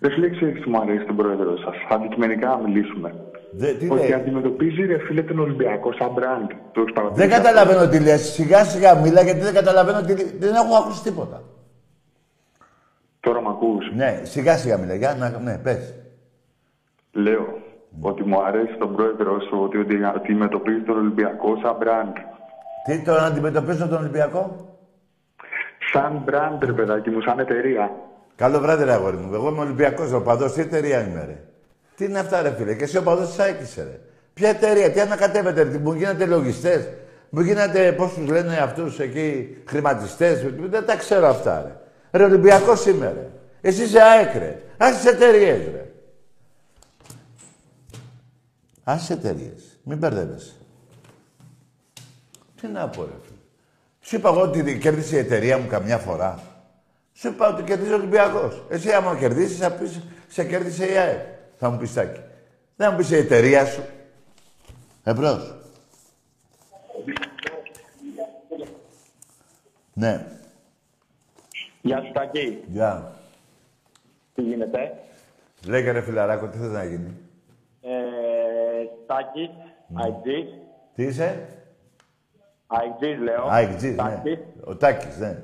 Ρε φίλε, ξέρεις τι μου αρέσει τον πρόεδρο σας. Αντικειμενικά να μιλήσουμε. Δε, τι Ότι λέει; αντιμετωπίζει, ρε φίλε, τον Ολυμπιακό σαν μπραντ. Το έχεις παρατηρήσει Δεν αυτό; καταλαβαίνω τι λες. Σιγά σιγά μίλα γιατί δεν καταλαβαίνω τι... Δεν έχω ακούσει τίποτα. Τώρα μ' ακούς. Ναι, σιγά σιγά μίλα. Για να... Ναι, πες. Λέω ότι μου αρέσει τον πρόεδρο σου ότι, ότι αντιμετωπίζεις τον Ολυμπιακό σαν μπραντ. Τι τον αντιμετωπίζω τον Ολυμπιακό; Σαν μπραντ, ρε παιδάκι μου, σαν εταιρεία. Καλό βράδυ, ρε αγόρι μου. Εγώ είμαι Ολυμπιακός, ο παδός. Τι εταιρεία είμαι, ρε; Τι είναι αυτά, ρε φίλε; Και εσύ ο παδός της ΑΕΚ είσαι, ρε; Ποια εταιρεία, τι ανακατεύετε, ρε; Μου γίνατε λογιστές. Μου γίνατε, πώς τους λένε αυτούς εκεί, χρηματιστές. Δεν τα ξέρω αυτά, ρε. Ρε Ολυμπιακός είμαι, ρε. Εσύ είσαι ΑΕΚ, ρε. Ας τις εταιρείες, ρε. Ας τις εταιρείες. Μην μπερδεύεσαι. Τι να πω, ρε φίλε. Σου είπα εγώ ότι κέρδισε η εταιρεία μου καμιά φορά. Σου είπα ότι κερδίζει ο Ολυμπιακός. Εσύ άμα κερδίσεις θα πεις, σε κέρδισε η ΑΕΠ. Θα μου πεις Τάκη. Δεν θα μου πεις η εταιρεία σου. Εμπρός. Ναι. Γεια σου, Τάκη. Γεια. Τι γίνεται; Λέγε ρε φιλαράκο, τι θες να γίνει; Ε, Τάκη, IG. Τι είσαι; IG λέω. Άικτζής, ναι. Τάκης. Ο Τάκης, ναι.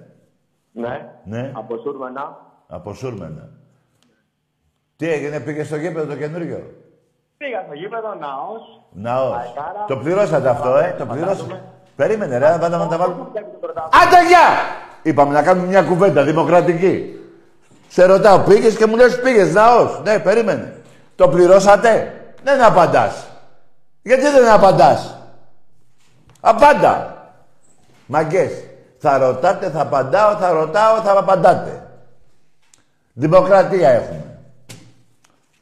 Ναι. Ναι. Από Σούρμενα. Από Σούρμενα. Τι έγινε, πήγες στο γήπεδο το καινούριο; Πήγα στο γήπεδο, ναός. Ναός. Αεκάρα. Το πληρώσατε αυτό, ε. Το πληρώσατε. Φαντάζομαι. Περίμενε, ρε, να να τα βάλουμε. Βλέπει την πρωτάθλημα. Άντε, γεια! Είπαμε να κάνουμε μια κουβέντα δημοκρατική. Σε ρωτάω, πήγες και μου λες πήγες, ναός. Ναι, περίμενε. Το πληρώσατε; Δεν απαντάς. Γιατί δεν απαντάς; Απάντα. Μαγκές. Θα ρωτάτε, θα απαντάω, θα ρωτάω, θα απαντάτε. Δημοκρατία έχουμε.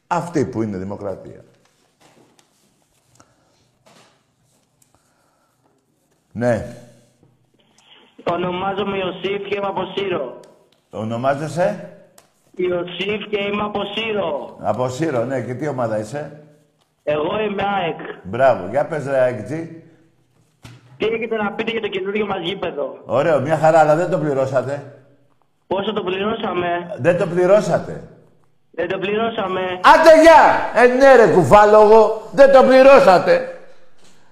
Αυτή που είναι δημοκρατία. Ναι. Ονομάζομαι Ιωσήφ και είμαι από Σύρο. Ονομάζεσαι; Ιωσήφ και είμαι από Σύρο. Από Σύρο, ναι. Και τι ομάδα είσαι; Εγώ είμαι ΑΕΚ. Μπράβο. Για πες ρε Αγκτζή. Τι; Έχετε να πείτε για το καινούργιο μας γήπεδο; Ωραίο. Μια χαρά, αλλά δεν το πληρώσατε. Πόσο το πληρώσαμε; Δεν το πληρώσατε. Δεν το πληρώσαμε. Άντε γεια! Ε, ναι ρε κουφάλογο, δεν το πληρώσατε.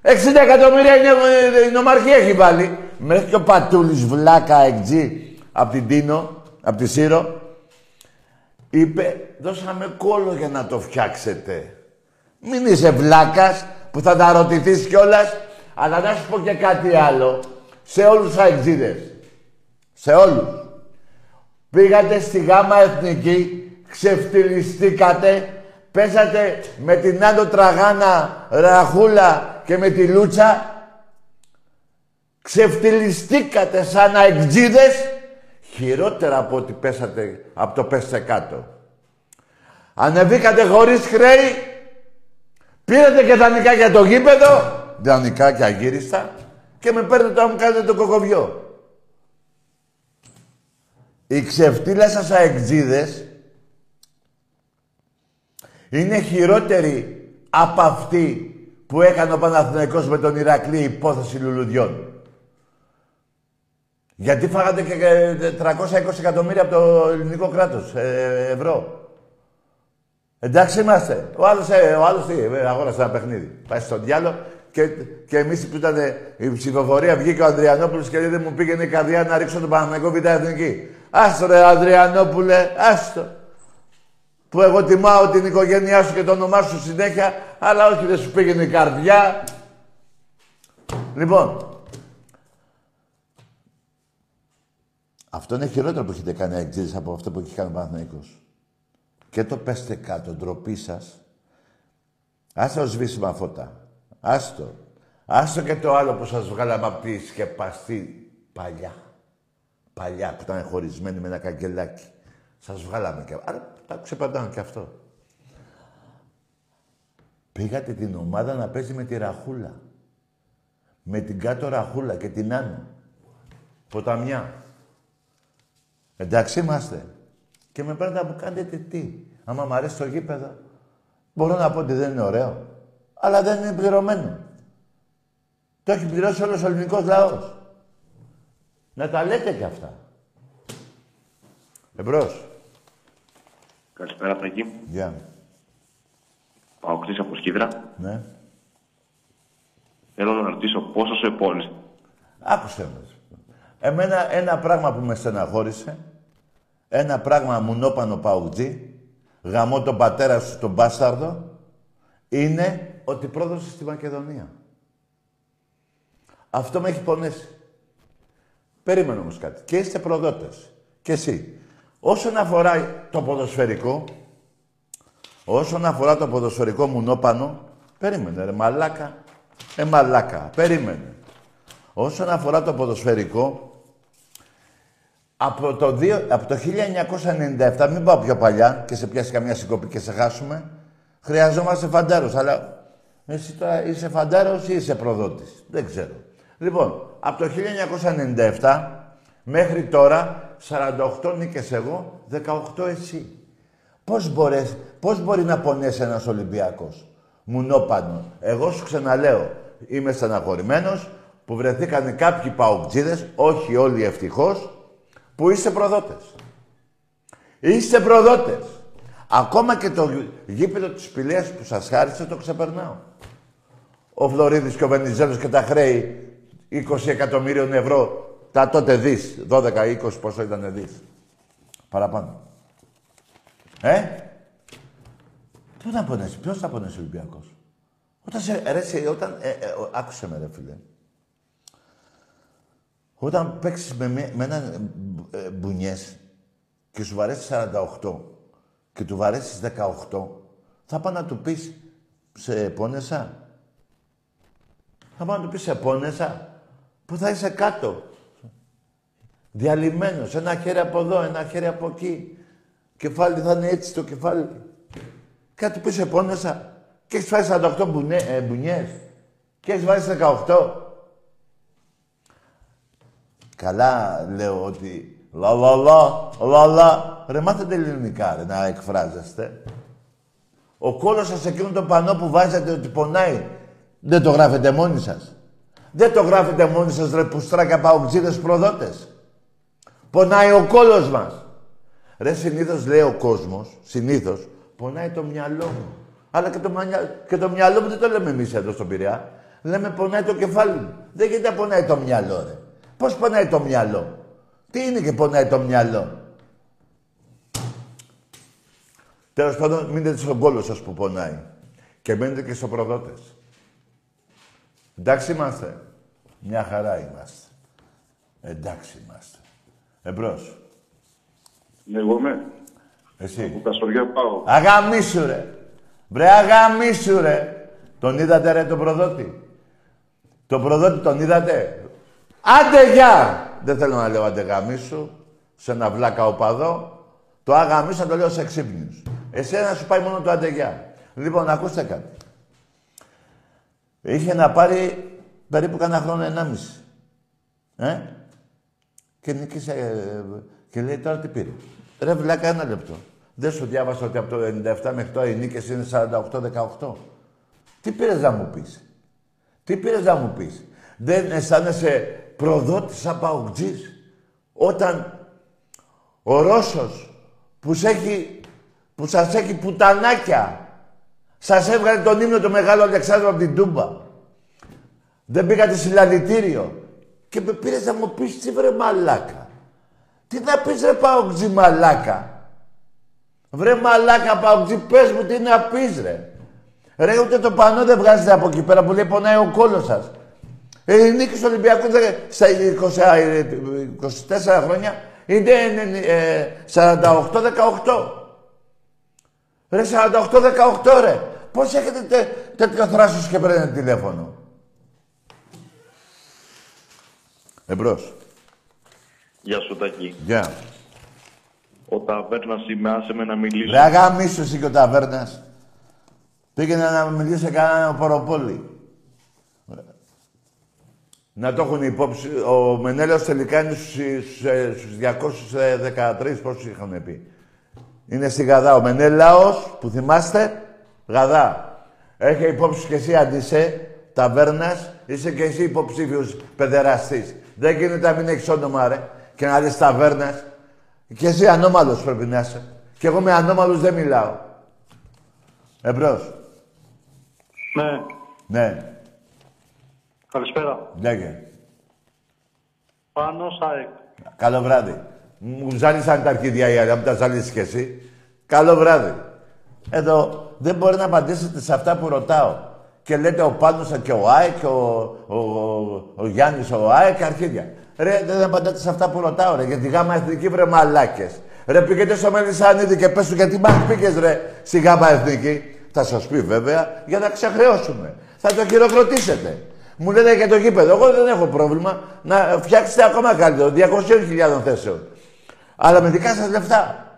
60 εκατομμύρια είναι, ε, η νομαρχία έχει βάλει. Μέχρι και ο Πατούλης βλάκα εκτζή από την Τίνο, από τη Σύρο, είπε δώσαμε κόλλο για να το φτιάξετε. Μην είσαι βλάκας που θα τα ρωτηθείς κιόλας. Αλλά να σου πω και κάτι άλλο. Σε όλους τους αεξίδες. Σε όλους. Πήγατε στη γάμα εθνική, ξεφτυλιστήκατε, πέσατε με την Άντο Τραγάνα, Ραχούλα και με τη Λούτσα, ξεφτυλιστήκατε σαν αεξίδες, χειρότερα από ότι πέσατε από το πέστε κάτω. Ανεβήκατε χωρίς χρέη, πήρατε και δανεικά για το γήπεδο, δανεικά και αγύριστα, και με παίρνετε να μου κάνετε το κοκοβιό. Οι ξεφτύλες σας αεξίδες είναι χειρότεροι από αυτή που έκανε ο Παναθηναϊκός με τον Ηρακλή υπόθεση λουλουδιών. Γιατί φάγατε και 320 εκατομμύρια από το ελληνικό κράτος, ε, ευρώ; Εντάξει είμαστε. Ο άλλος, ε, ο άλλος τι, ε, αγόρασε ένα παιχνίδι. Πάει στον διάλο και, και εμείς που ήταν η ψηφοφορία βγήκε ο Ανδριανόπουλος και δεν μου πήγαινε η καρδιά να ρίξω τον Παναθηναϊκό Β' Εθνική. Άστο ρε Ανδριανόπουλε, άστο. Που εγώ τιμάω την οικογένειά σου και το όνομά σου συνέχεια, αλλά όχι δεν σου πήγαινε η καρδιά. Λοιπόν, αυτό είναι χειρότερο που έχετε κάνει εκτζήσεις από αυτό που έχει κάνει ο Παναθηναϊκός. Και το πέστε κάτω, ντροπή σας. Άσε το σβήσιμα φώτα. Άστο. Άστο και το άλλο που σας βγάλαμε από τη σκεπαστή παλιά. Παλιά που ήταν χωρισμένη με ένα καγκελάκι. Σας βγάλαμε και... Άρα τα ξεπαντάμε και αυτό. Πήγατε την ομάδα να παίζει με τη Ραχούλα. Με την κάτω Ραχούλα και την Άνω. Ποταμιά. Εντάξει είμαστε. Και με παίρνετε να μου κάνετε τι. Άμα μου αρέσει το γήπεδο, μπορώ να πω ότι δεν είναι ωραίο. Αλλά δεν είναι πληρωμένο. Το έχει πληρώσει όλος ο ελληνικός λαός. Να τα λέτε κι αυτά. Εμπρός. Καλησπέρα, Φραγκή. Γεια. Πάω από Σκύδρα. Ναι. Θέλω να ρωτήσω πόσο σε επώνυσε. Άκουσε με. Εμένα ένα πράγμα που με στεναχώρησε, ένα πράγμα μουνόπανο παουτζή, γαμώ τον πατέρα σου τον μπάσταρδο, είναι ότι πρόδωσε στη Μακεδονία. Αυτό με έχει πονέσει. Περίμενε όμως κάτι. Και είστε προδότες. Και εσύ. Όσον αφορά το ποδοσφαιρικό, όσον αφορά το ποδοσφαιρικό μουνόπανο, περίμενε ρε μαλάκα. Ε, μαλάκα. Περίμενε. Όσον αφορά το ποδοσφαιρικό, από το, 2, από το 1997, μην πάω πιο παλιά και σε πιάσει καμιά συγκοπή και σε χάσουμε, χρειαζόμαστε φαντάρους. Αλλά εσύ τώρα είσαι φαντάρος ή είσαι προδότης. Δεν ξέρω. Λοιπόν, από το 1997 μέχρι τώρα, 48 νίκες εγώ, 18 εσύ. Πώς, μπορείς, πώς μπορεί να πονέσει ένας Ολυμπιακός; Μουνόπανο. Εγώ σου ξαναλέω, είμαι στεναχωρημένος που βρεθήκαν κάποιοι παουτζίδες, όχι όλοι ευτυχώς, που είστε προδότες; Είστε προδότες. Ακόμα και το γήπεδο της Πηλίας που σας χάρισε το ξεπερνάω. Ο Φλωρίδης και ο Βενιζέλος και τα χρέη 20 εκατομμύριων ευρώ τα τότε δις, 12-20 πόσο ήταν δις. Παραπάνω. Ε, πού θα πονέσει, ποιος θα πονέσει ο Ολυμπιακός; Όταν σε, ρε, όταν, ε, ε, άκουσε με ρε φίλε. Όταν παίξεις με, με έναν ε, μπουνιές και σου βαρέσει 48 και του βαρέσεις 18, θα πάω να του πεις σε πόνεσα; Θα πάω να του πεις σε πόνεσα; Που θα είσαι κάτω. Διαλυμένος, ένα χέρι από εδώ, ένα χέρι από εκεί. Κεφάλι θα είναι έτσι το κεφάλι. Κάτι που σε πόνεσα; Και έχεις φάει 48 μπουνιέ, ε, μπουνιές και έχεις βάλει 18. Καλά λέω ότι λα λα λα, λα λα. Ρε μάθετε ελληνικά ρε, να εκφράζεστε. Ο κόλος σας εκείνο το πανό που βάζετε ότι πονάει, δεν το γράφετε μόνοι σας. Δεν το γράφετε μόνοι σας ρε πουστράκια παοξίδες προδότες. Πονάει ο κόλος μας. Ρε, συνήθως λέει ο κόσμος, συνήθως, πονάει το μυαλό μου. Αλλά και το, μανια... και το μυαλό μου δεν το λέμε εμείς εδώ στον Πειραιά. Λέμε πονάει το κεφάλι μου. Δεν γίνεται να πονάει το μυαλό, ρε. Πώς πονάει το μυαλό; Τι είναι και πονάει το μυαλό; Τέλος πάντων, μείνετε στον κόλλο σας που πονάει. Και μένετε και στο προδότες. Εντάξει είμαστε. Μια χαρά είμαστε. Εντάξει είμαστε. Εμπρός. Ναι, εγώ είμαι. Εσύ. Από Καστοριά πάω. Αγαμίσου ρε. Βρε αγαμίσου ρε. Τον είδατε ρε τον προδότη; Τον προδότη τον είδατε; Άντε γεια. Δεν θέλω να λέω άντε γαμίσου. Σε ένα βλάκα οπαδό. Το αγαμίσου θα το λέω σε ξύπνιους. Εσένα σου πάει μόνο το άντε γεια. Λοιπόν, ακούστε κάτι. Είχε να πάρει περίπου κανένα χρόνο ενάμιση. Ε; Και νίκησε ε, και λέει τώρα τι πήρε. Ρε βλάκα ένα λεπτό. Δεν σου διάβασα ότι από το 97 μέχρι τώρα οι νίκες είναι 48-18. Τι πήρες να μου πεις; Τι πήρες να μου πεις; Δεν αισθάνεσαι προδότης σαν παουτζής. Όταν ο Ρώσος που, σε έχει, που σας έχει πουτανάκια σας έβγαλε τον ύμνο του Μεγάλου Αλεξάνδρου από την Τούμπα. Δεν πήγατε συλλαλητήριο. Και με πήρες να μου πεις τι βρε μαλάκα. Τι να πεις ρε Παοκτζή μαλάκα. Βρε μαλάκα Παοκτζή πες μου τι να πεις ρε. Ρε ούτε το πανό δεν βγάζετε από εκεί πέρα που λέει πονάει ο κόλος σας. Ε, η νίκη του Ολυμπιακού στα 24 χρόνια είναι ε, 48-18. Ρε 48-18 ρε. Πώς έχετε τέ, τέτοιο θράσος και παίρνετε τηλέφωνο; Εμπρός. Γεια σου, Τάκη. Γεια. Ο Ταβέρνας είμαι, άσε με να μιλήσω. Ρε αγαμίσου εσύ και ο Ταβέρνας. Πήγαινε να μιλήσει σε κανέναν Ποροπόλη. Να το έχουν υπόψη. Ο Μενέλαος τελικά είναι στους, στους 213, πόσους είχαμε πει. Είναι στη Γαδά. Ο Μενέλαος, που θυμάστε, Γαδά. Έχει υπόψη και εσύ αντισέ, ταβέρνας, είσαι και εσύ υποψήφιος παιδεραστής. Δεν γίνεται να μην έχεις όνομα, ρε. Και να λες ταβέρνας. Και εσύ ανώμαλος πρέπει να είσαι. Και εγώ με ανώμαλους δεν μιλάω. Εμπρός. Ναι. Ναι. Καλησπέρα. Λέγε. Πάνω ΣΑΕΚ. Καλό βράδυ. Μου ζάλισαν τα αρχίδια οι άλλοι, μου τα ζάλισες κι εσύ. Καλό βράδυ. Εδώ δεν μπορεί να απαντήσετε σε αυτά που ρωτάω. Και λέτε ο Πάνος και ο ΑΕΚ και ο, ο, ο, ο Γιάννης ο ΑΕΚ αρχίδια. Ρε, δεν απαντάτε σε αυτά που ρωτάω, ρε. Γιατί γάμα εθνική βρε μαλάκες. Ρε, πήγαινε στο Μελισανίδη και πες του γιατί μας πήγες, ρε, στη γάμα εθνική. Θα σας πει βέβαια για να ξεχρεώσουμε. Θα το χειροκροτήσετε. Μου λένε για το γήπεδο. Εγώ δεν έχω πρόβλημα να φτιάξετε ακόμα καλύτερο. 200.000 θέσεων. Αλλά με δικά σας λεφτά.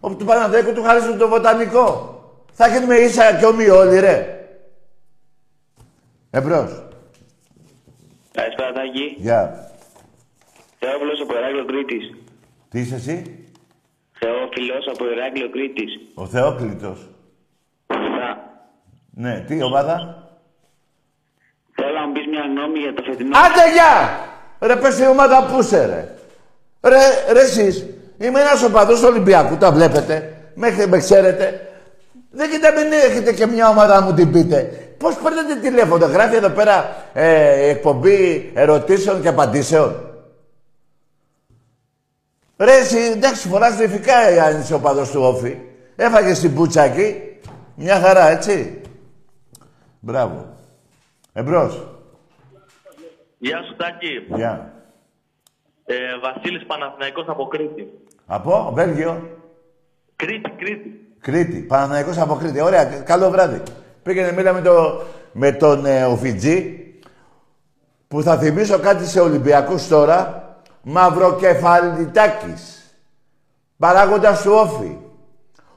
Όπου του Παναδέκου του χαρίσουν το βοτανικό. Θα γίνουμε ίσα και ομοί όλοι, ρε. Εμπρός. Καλησπέρα, Τάκη. Γεια. Θεόφιλος από Ηράκλειο Κρήτης. Τι είσαι εσύ; Θεόφιλος από Ηράκλειο Κρήτης. Ο Θεόκλητος. Να. Ναι, τι ομάδα; Θέλω να μου πεις μια γνώμη για το φετινό... Άντε γεια! Ρε πες η ομάδα πού είσαι ρε. Ρε, ρε εσείς. Είμαι ένας οπαδός του Ολυμπιακού, τα βλέπετε. Μέχρι με ξέρετε. Δεν κοιτά μην έχετε και μια ομάδα να μου την πείτε. Πώς παίρνετε τηλέφωνο, γράφει εδώ πέρα ε, εκπομπή ερωτήσεων και απαντήσεων. Ρε εσύ, εντάξει, φοράς λεφικά αν είσαι οπαδός του Όφη. Έφαγες την πούτσα εκεί. Μια χαρά, έτσι. Μπράβο. Εμπρός. Γεια σου Τάκη. Γεια. Ε, Βασίλης Παναθηναϊκός από Κρήτη. Από, Βέλγιο. Κρήτη, Κρήτη. Κρήτη. Παναθηναϊκός από Κρήτη. Ωραία. Καλό βράδυ. Πήγαινε μίλα με, το, με τον ε, Οφιτζή που θα θυμίσω κάτι σε Ολυμπιακούς τώρα. Μαυροκεφαλιτάκης. Παράγοντας του Όφη.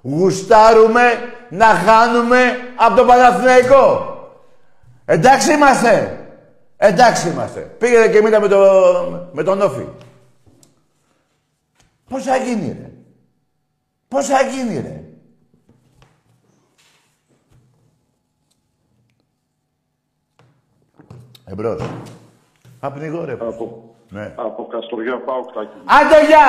Γουστάρουμε να χάνουμε από τον Παναθηναϊκό. Εντάξει είμαστε. Εντάξει είμαστε. Πήγαινε και μίλα με, το, με τον Όφη. Πώς θα γίνει ρε; Πώς θα γίνει ρε; Εμπρός. Απνιγώ ρε. Από, Ναι. από Καστοριά πάω κτάκι. Άντε γεια!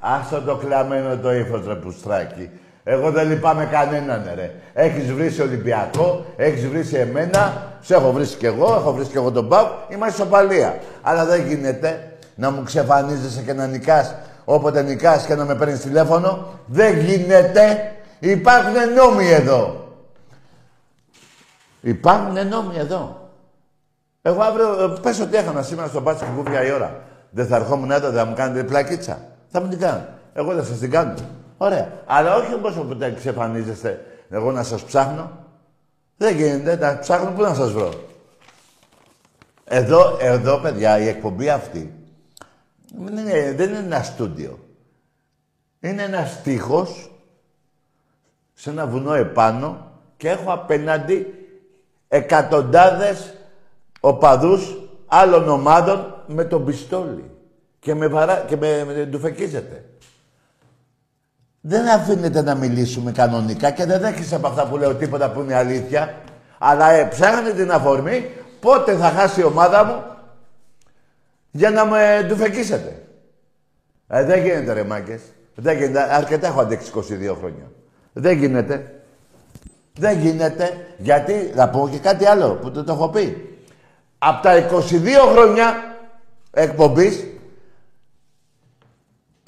Άστο το κλαμμένο το ύφος ρε πουστράκι. Εγώ δεν λυπάμαι κανέναν ρε. Έχεις βρει Ολυμπιακό, έχεις βρει εμένα, σε έχω βρει κι εγώ, έχω βρει κι εγώ τον Πάου, είμαστε σοπαλία. Αλλά δεν γίνεται να μου ξεφανίζεσαι και να νικάς όποτε νικάς και να με παίρνεις τηλέφωνο. Δεν γίνεται. Υπάρχουν νόμοι εδώ. Υπάρχουν νόμοι εδώ. Εγώ αύριο, ε, πες ότι έχανα σήμερα στο μπάτσι και κούβια η ώρα. Δεν θα ερχόμουν εδώ, δεν θα μου κάνετε πλακίτσα. Θα μου την κάνω. Εγώ δεν σας την κάνω. Ωραία. Αλλά όχι όπως όποτε εξεφανίζεστε εγώ να σας ψάχνω. Δεν γίνεται. Να ψάχνω πού να σας βρω. Εδώ, εδώ, παιδιά, η εκπομπή αυτή δεν είναι, δεν είναι ένα στούντιο. Είναι ένας τείχος σε ένα βουνό επάνω και έχω απέναντι εκατοντάδες οπαδούς άλλων ομάδων με τον πιστόλι. Και με, βαρά, και με, με ντουφεκίζεται. Δεν αφήνεται να μιλήσουμε κανονικά και δεν δέχεσαι από αυτά που λέω τίποτα που είναι αλήθεια. Αλλά ε, ψάχνει την αφορμή πότε θα χάσει η ομάδα μου για να με ντουφεκίσετε. Ε, δεν γίνεται ρε μάγκες. Δεν γίνεται. Αρκετά έχω αντέξει 22 χρόνια. Δεν γίνεται. Δεν γίνεται. Γιατί, θα πω και κάτι άλλο που το, το έχω πει. Από τα 22 χρόνια εκπομπής,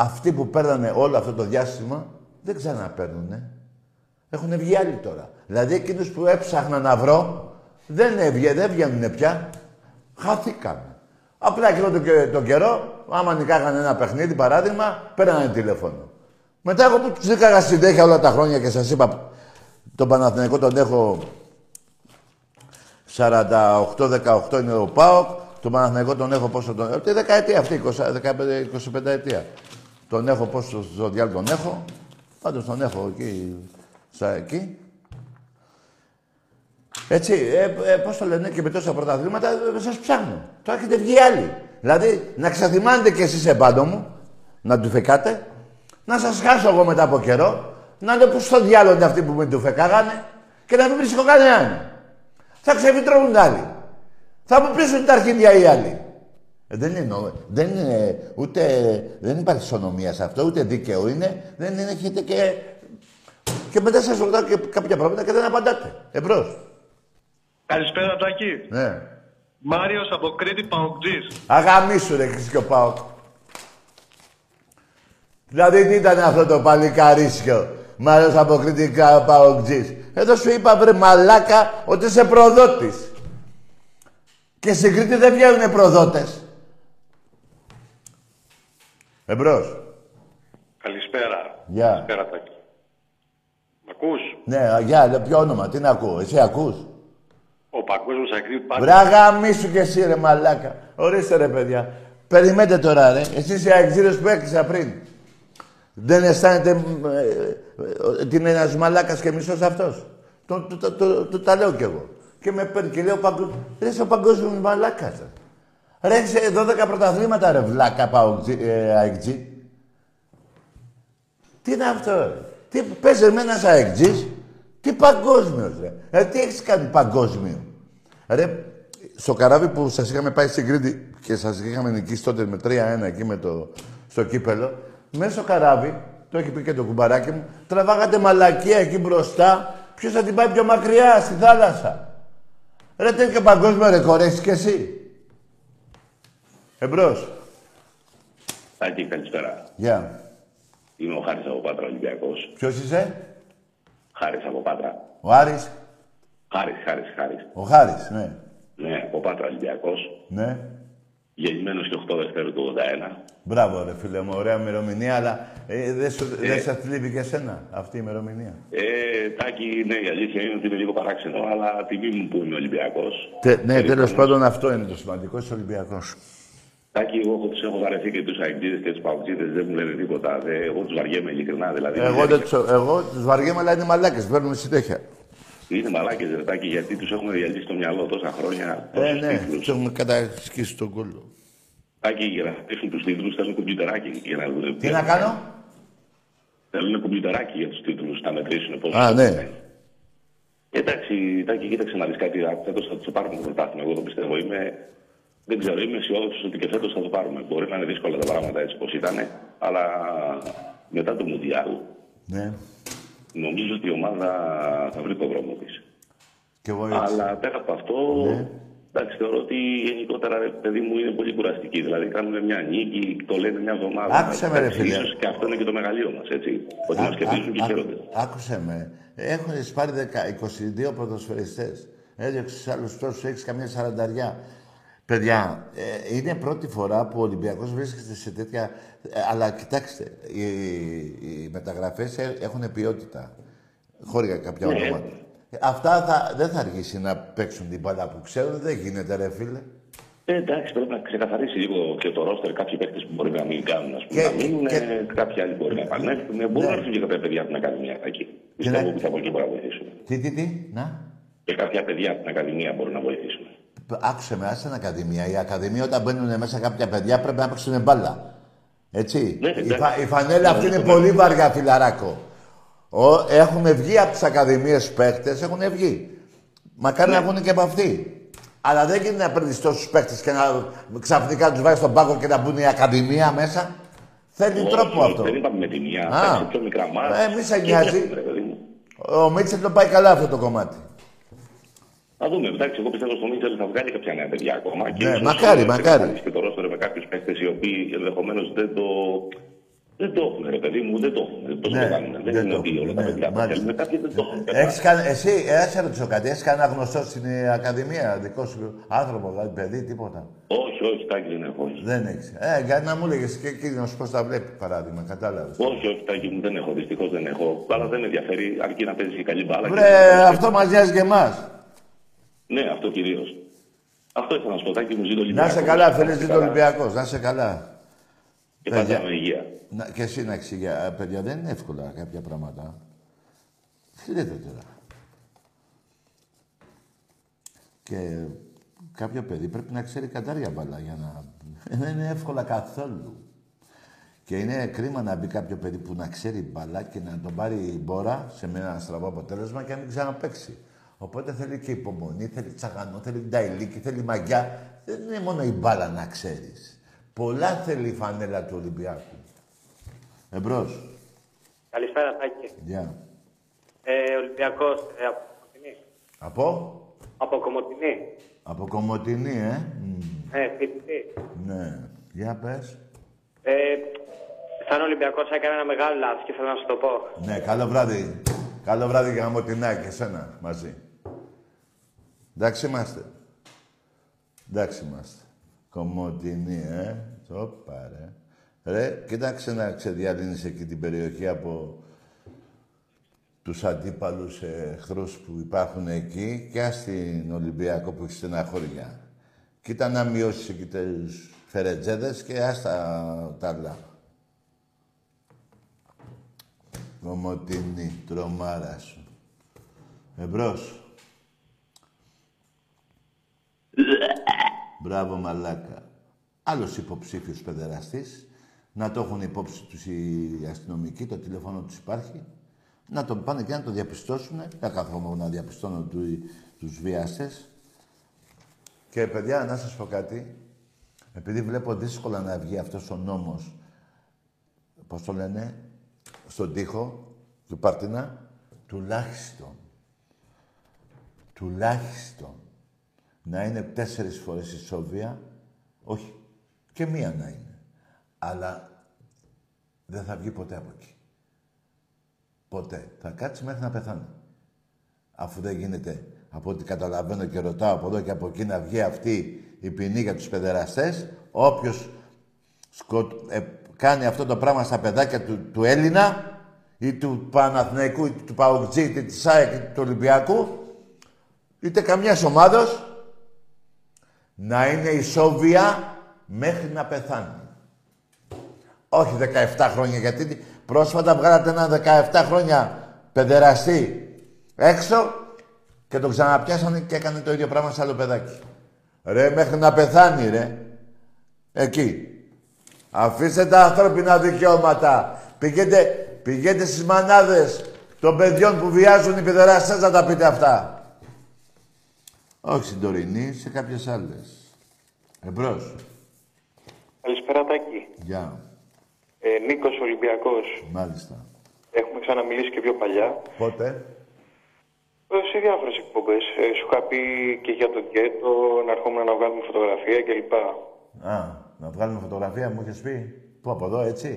αυτοί που παίρνανε όλο αυτό το διάστημα, δεν ξαναπαίρνουνε. Έχουν βγει άλλοι τώρα. Δηλαδή εκείνους που έψαχνα να βρω, δεν, έβγαι, δεν βγαίνουν πια. Χάθηκαν. Απλά εκείνο τον, τον καιρό, άμα νικάγανε ένα παιχνίδι, παράδειγμα, πέρανε τηλέφωνο. Μετά εγώ που τους έκανα συνέχεια όλα τα χρόνια και σας είπα, τον Παναθηναϊκό τον έχω 48-18 είναι ο ΠΑΟΚ, τον Παναθηναϊκό τον έχω πόσο τον έχω, τη δεκαετία αυτή, 25 ετία. Τον έχω πόσο στο διάλογο τον έχω, πάντως τον έχω εκεί, στα εκεί. Έτσι, ε, ε, πώς το λένε και με τόσα πρωταθλήματα ε, σας ψάχνω. Τώρα έχετε βγει άλλοι. Δηλαδή, να ξαθυμάνετε κι εσείς επάνω μου, να του φεκάτε, να σας χάσω εγώ μετά από καιρό, να λέω πως στο διάλογο είναι αυτοί που με του φεκάγανε και να μην βρίσκω κανέναν. Θα ξεβιτρώνουν άλλοι. Θα μου πείσουν τα αρχίδια οι άλλοι. Ε, δεν είναι, δεν είναι, ούτε, δεν υπάρχει ισονομία σε αυτό, ούτε δίκαιο είναι. Δεν είναι, έχετε και... Και μετά σας ρωτάω και κάποια πράγματα και δεν απαντάτε. Εμπρός. Καλησπέρα, Τάκη. Ναι. Μάριος από Κρήτη Παοκτζής. Αγαμίσου ρε και ο Πάοκ. Δηλαδή τι ήταν αυτό το παλικαρίσιο. Μάριος από Κρήτη Παοκτζής. Εδώ σου είπα βρε μαλάκα ότι είσαι προδότης. Και στην Κρήτη δεν βγαίνουνε προδότες. Εμπρός. Καλησπέρα. Γεια. Καλησπέρα, Τάκη. Μ' ακούς; Ναι, γεια, ποιο όνομα, τι να ακούω, εσύ ακούς; Ο παγκόσμιος ακρί πάντα... Βράγα μίσου κι εσύ ρε μαλάκα. Ορίστε ρε παιδιά. Περιμένετε τώρα ρε. Εσείς οι αεξίδες που έκλεισα πριν. Δεν αισθάνετε ε, ε, ότι είναι ένας μαλάκας και μισός αυτός. Το, το, το, το, το, τα λέω κι εγώ. Και με παίρνει και λέω παγκο... Ρε είσαι ο παγκόσμιος μαλάκας. Ρε, ρε είσαι 12 πρωταθλήματα ρε βλάκα ε, αεξί. Τι είναι αυτό ρε; Τι παίζει με ένας αεξής. Τι παγκόσμιος, ρε. Ε, τι έχεις κάνει παγκόσμιο. Ρε, στο καράβι που σας είχαμε πάει στην Κρήτη και σας είχαμε νικήσει τότε με 3-1 εκεί με το, στο κύπελο, μέσα στο καράβι, το έχει πει και το κουμπαράκι μου, τραβάγατε μαλακία εκεί μπροστά. Ποιος θα την πάει πιο μακριά, στη θάλασσα; Ρε, τέτοιο παγκόσμιο ρεκόρ έχεις κι εσύ. Εμπρός. Τάκη, καλησπέρα. Γεια. Είμαι ο Χάρης από Πάτρα Ολυμπιακός. Ποιος είσαι; Χάρης από Πάτρα. Ο Άρης; Χάρης, Χάρης, Χάρης. Ο Χάρης, ναι. Ναι, από Πάτρα Ολυμπιακός. Ναι. Γεννημένος και 8 Δευτέρου του 81. Μπράβο ρε φίλε μου, ωραία ημερομηνία, αλλά ε, δεν σου, δεν σε θλίβει και εσένα αυτή η ημερομηνία; Ε, Τάκη, ναι, η αλήθεια είναι ότι είναι λίγο παράξενο, αλλά τιμή μου που είμαι Ολυμπιακός. Τε, ναι, Ε, τέλος λοιπόν, πάντων αυτό είναι το σημαντικό, είσαι Ολυμπιακός. Τάκη, εγώ τους έχω βαρεθεί και τους αεκτζίδες και τους παουτζίδες, δεν μου λένε τίποτα. Δε, εγώ τους βαριέμαι ειλικρινά, δηλαδή. Εγώ, δεν τους, εγώ τους βαριέμαι, αλλά είναι μαλάκες, παίρνουν συνέχεια. Είναι μαλάκες, ρε Τάκη, γιατί τους έχουμε διαλύσει στο μυαλό τόσα χρόνια. Ε, τόσους ναι, τίτλους. τους έχουμε κατασκίσει τον κόλλο. Τάκη, για να χτίσουν τους τίτλους, θέλουν κομπιουτεράκι για να δουν. Τι να κάνω, Θέλουν κομπιουτεράκι για τους τίτλους, να μετρήσουν πώς. Α, ναι. Εντάξει, Τάκη, κοίταξε να δεις κάτι. Φέτος θα το πάρουμε το πρωτάθλημα, εγώ το πιστεύω. Είμαι, δεν ξέρω, είμαι αισιόδοξος ότι και φέτος θα το πάρουμε. Μπορεί να είναι δύσκολα τα πράγματα έτσι όπως ήταν, Αλλά μετά το Μουντιάλ, Ναι. νομίζω ότι η ομάδα θα βρει το δρόμο της. Και εγώ έτσι. Αλλά πέρα από αυτό, Ναι. εντάξει, θεωρώ ότι γενικότερα, ρε, παιδί μου, είναι πολύ κουραστική. Δηλαδή, κάνουν μια νίκη, το λένε μια εβδομάδα. Άκουσε με, ρε, Εντάξει, φίλε. Ίσως και αυτό είναι και το μεγαλείο μας, έτσι. Ότι μας κερδίζουν και Ά- χαίρονται. ά- Άκουσε με. Έχουν πάρει 10 22 ποδοσφαιριστές. Έδιωξες άλλους τόσους, έχεις καμιά σαρανταριά. Παιδιά, ε, είναι πρώτη φορά που ο Ολυμπιακός βρίσκεται σε τέτοια... ε, αλλά κοιτάξτε, οι, οι μεταγραφές ε- έχουν ποιότητα. Χώρια κάποια Ναι. ονόματα. Ε, Αυτά θα, δεν θα αργήσει να παίξουν την μπάλα που ξέρουν. Δεν γίνεται, ρε φίλε. Ε, εντάξει, πρέπει να ξεκαθαρίσει λίγο και το ρόστερ κάποιοι παίκτες που μπορεί να μην κάνουν. Ας πούμε, Και- να μείνουν, και- Ναι. κάποιοι άλλοι μπορεί να επανέλθουν. Μπορούν να έρθουν και κάποια παιδιά από την Ακαδημία εκεί. Πιστεύω να- ότι από εκεί μπορεί να βοηθήσουν. Τι, τι, τι, να. Και κάποια παιδιά από την Ακαδημία μπορούν να βοηθήσουν. Άκουσε με, άσε την Ακαδημία. Η Ακαδημία όταν μπαίνουν μέσα κάποια παιδιά πρέπει να παίξουν μπάλα. Έτσι. Ναι, η, εντάξει. φα- η φανέλα αυτή Ναι, είναι ναι. πολύ βαριά, φιλαράκο. Ο, έχουμε βγει από τις ακαδημίες παίχτε, έχουν βγει. Μακάρι Ναι. να βγουν και από αυτοί. Αλλά δεν γίνεται να παίρνεις τόσους παίχτε και να ξαφνικά τους βάζεις στον πάγκο και να μπουν η ακαδημία μέσα. Θέλει Όχι, τρόπο αυτό. Δεν είπαμε με τη μία. Α. Α. πιο μικρά μάτια. Ε, μη σε νοιάζει. Ο Μίτσελ το πάει καλά αυτό το κομμάτι. Θα δούμε. Εντάξει, εγώ πιστεύω στο Μίτσελ θα βγάλει κάποια νέα παιδιά ακόμα. Ναι, ίσως μακάρι, να μακάρι. ξεκαθαρίσει Και το ρόστερ με κάποιους παίκτες οι οποίοι ενδεχομένως δεν το. Δεν το έχουν, ρε παιδί μου, δεν το έχουν. Πώ Ναι, το κάνουν. Δεν δεν είναι το ότι έχουν, όλα τα ναι, παιδιά τα μάλιστα. θέλουν. Κάποιοι δεν το έχουν. Έχεις κάνει, εσύ, ε, σε ρωτήσω κάτι, έχεις κανένα γνωστό στην ε, Ακαδημία, δικό σου άνθρωπο, δηλαδή παιδί, τίποτα; Όχι, όχι, τάκι δεν έχω. όχι. Δεν έχεις. Ε, για να μου λέγες και εκείνος πώς τα βλέπει, παράδειγμα, κατάλαβες. Όχι, όχι, τάκι μου δεν έχω. Δυστυχώς δεν έχω. Αλλά δεν με ενδιαφέρει, αρκεί να παίζεις και καλή μπάλα. και- Βρε, αυτό μας νοιάζει και εμάς. Ναι, αυτό κυρίως. Αυτό ήθελα να σου πω, τάκι μου, ζήτω Να σε καλά, φίλε, ζήτω Ολυμπιακός, να σε καλά. Και Παιδιά. πάντα με υγεία. Να, και εσύ να εξηγεί, ε, παιδιά, δεν είναι εύκολα κάποια πράγματα. Τι λέτε τώρα. Και κάποιο παιδί πρέπει να ξέρει κατάρια μπαλά για να... Δεν είναι εύκολα καθόλου. Και είναι κρίμα να μπει κάποιο παιδί που να ξέρει μπαλά και να τον πάρει η μπόρα σε με ένα στραβό αποτέλεσμα και να μην ξαναπαίξει. Οπότε θέλει και υπομονή, θέλει τσαγανό, θέλει νταϊλίκι, θέλει μαγιά. Δεν είναι μόνο η μπάλα να ξέρεις. Πολλά θέλει η φανέλα του Ολυμπιακού. Εμπρός. Καλησπέρα, Τάκη. Γεια. Ε, Ολυμπιακός, ε, από Κομωτινή. Από; Από Κομωτινή. Από Κομωτινή, ε. Μμ, Ε, φοιτητή. Ναι. Για πες. Ε, σαν Ολυμπιακός έκανα ένα μεγάλο λάθος και θέλω να σου το πω. Ναι, καλό βράδυ. Καλό βράδυ για Κομωτινά και εσένα μαζί. Εντάξει είμαστε. Εντάξει είμαστε. Κομωτινή, ε. Τσόπα, ρε. Ρε, κοίταξε να ξεδιαλύνεις εκεί την περιοχή από τους αντίπαλους εχθρούς που υπάρχουν εκεί και ας την Ολυμπιακό που έχει στεναχώρια. Κοίτα να μειώσεις εκεί τους φερετζέδες και ας τα, τα άλλα. Κομωτινή, τρομάρα σου. Εμπρός. Μπράβο, μαλάκα. Άλλος υποψήφιος παιδεραστής. Να το έχουν υπόψη τους οι αστυνομικοί, το τηλέφωνο τους υπάρχει. Να τον πάνε και να το διαπιστώσουν. Δεν καθόμουν να διαπιστώνω του, τους βιάστες. Και παιδιά, να σας πω κάτι. Επειδή βλέπω δύσκολα να βγει αυτός ο νόμος, πώς το λένε, στον τοίχο του Παρτινά, τουλάχιστον, τουλάχιστον, να είναι τέσσερις φορές ισόβια, όχι, και μία να είναι. Αλλά δεν θα βγει ποτέ από εκεί. Ποτέ. Θα κάτσει μέχρι να πεθάνει. Αφού δεν γίνεται, από ό,τι καταλαβαίνω και ρωτάω από εδώ και από εκεί να βγει αυτή η ποινή για τους παιδεραστές, όποιος σκοτ... ε, κάνει αυτό το πράγμα στα παιδάκια του, του Έλληνα ή του Παναθηναϊκού ή του Παουτζή είτε της ΑΕΚ είτε του Ολυμπιακού είτε καμιάς ομάδος να είναι ισόβια μέχρι να πεθάνει. Όχι 17 χρόνια, γιατί πρόσφατα βγάλατε ένα 17 χρόνια παιδεραστή έξω και τον ξαναπιάσανε και έκανε το ίδιο πράγμα σε άλλο παιδάκι. Ρε, μέχρι να πεθάνει, ρε. Εκεί. Αφήστε τα ανθρώπινα δικαιώματα. Πηγαίνετε, πηγαίνετε στις μανάδες των παιδιών που βιάζουν οι παιδεραστές να τα πείτε αυτά. Όχι στην τωρινή, σε κάποιες άλλες. Εμπρός. Καλησπέρα, Τάκη. Γεια. Ε, Νίκος Ολυμπιακός. Μάλιστα. Έχουμε ξαναμιλήσει και πιο παλιά. Πότε; Ε, σε διάφορες εκπομπές. Ε, σου είχα πει και για τον Γκέτο, να ερχόμουν να βγάλουμε φωτογραφία κλπ. Α, να βγάλουμε φωτογραφία, μου είχες πει. Πού, από εδώ, έτσι;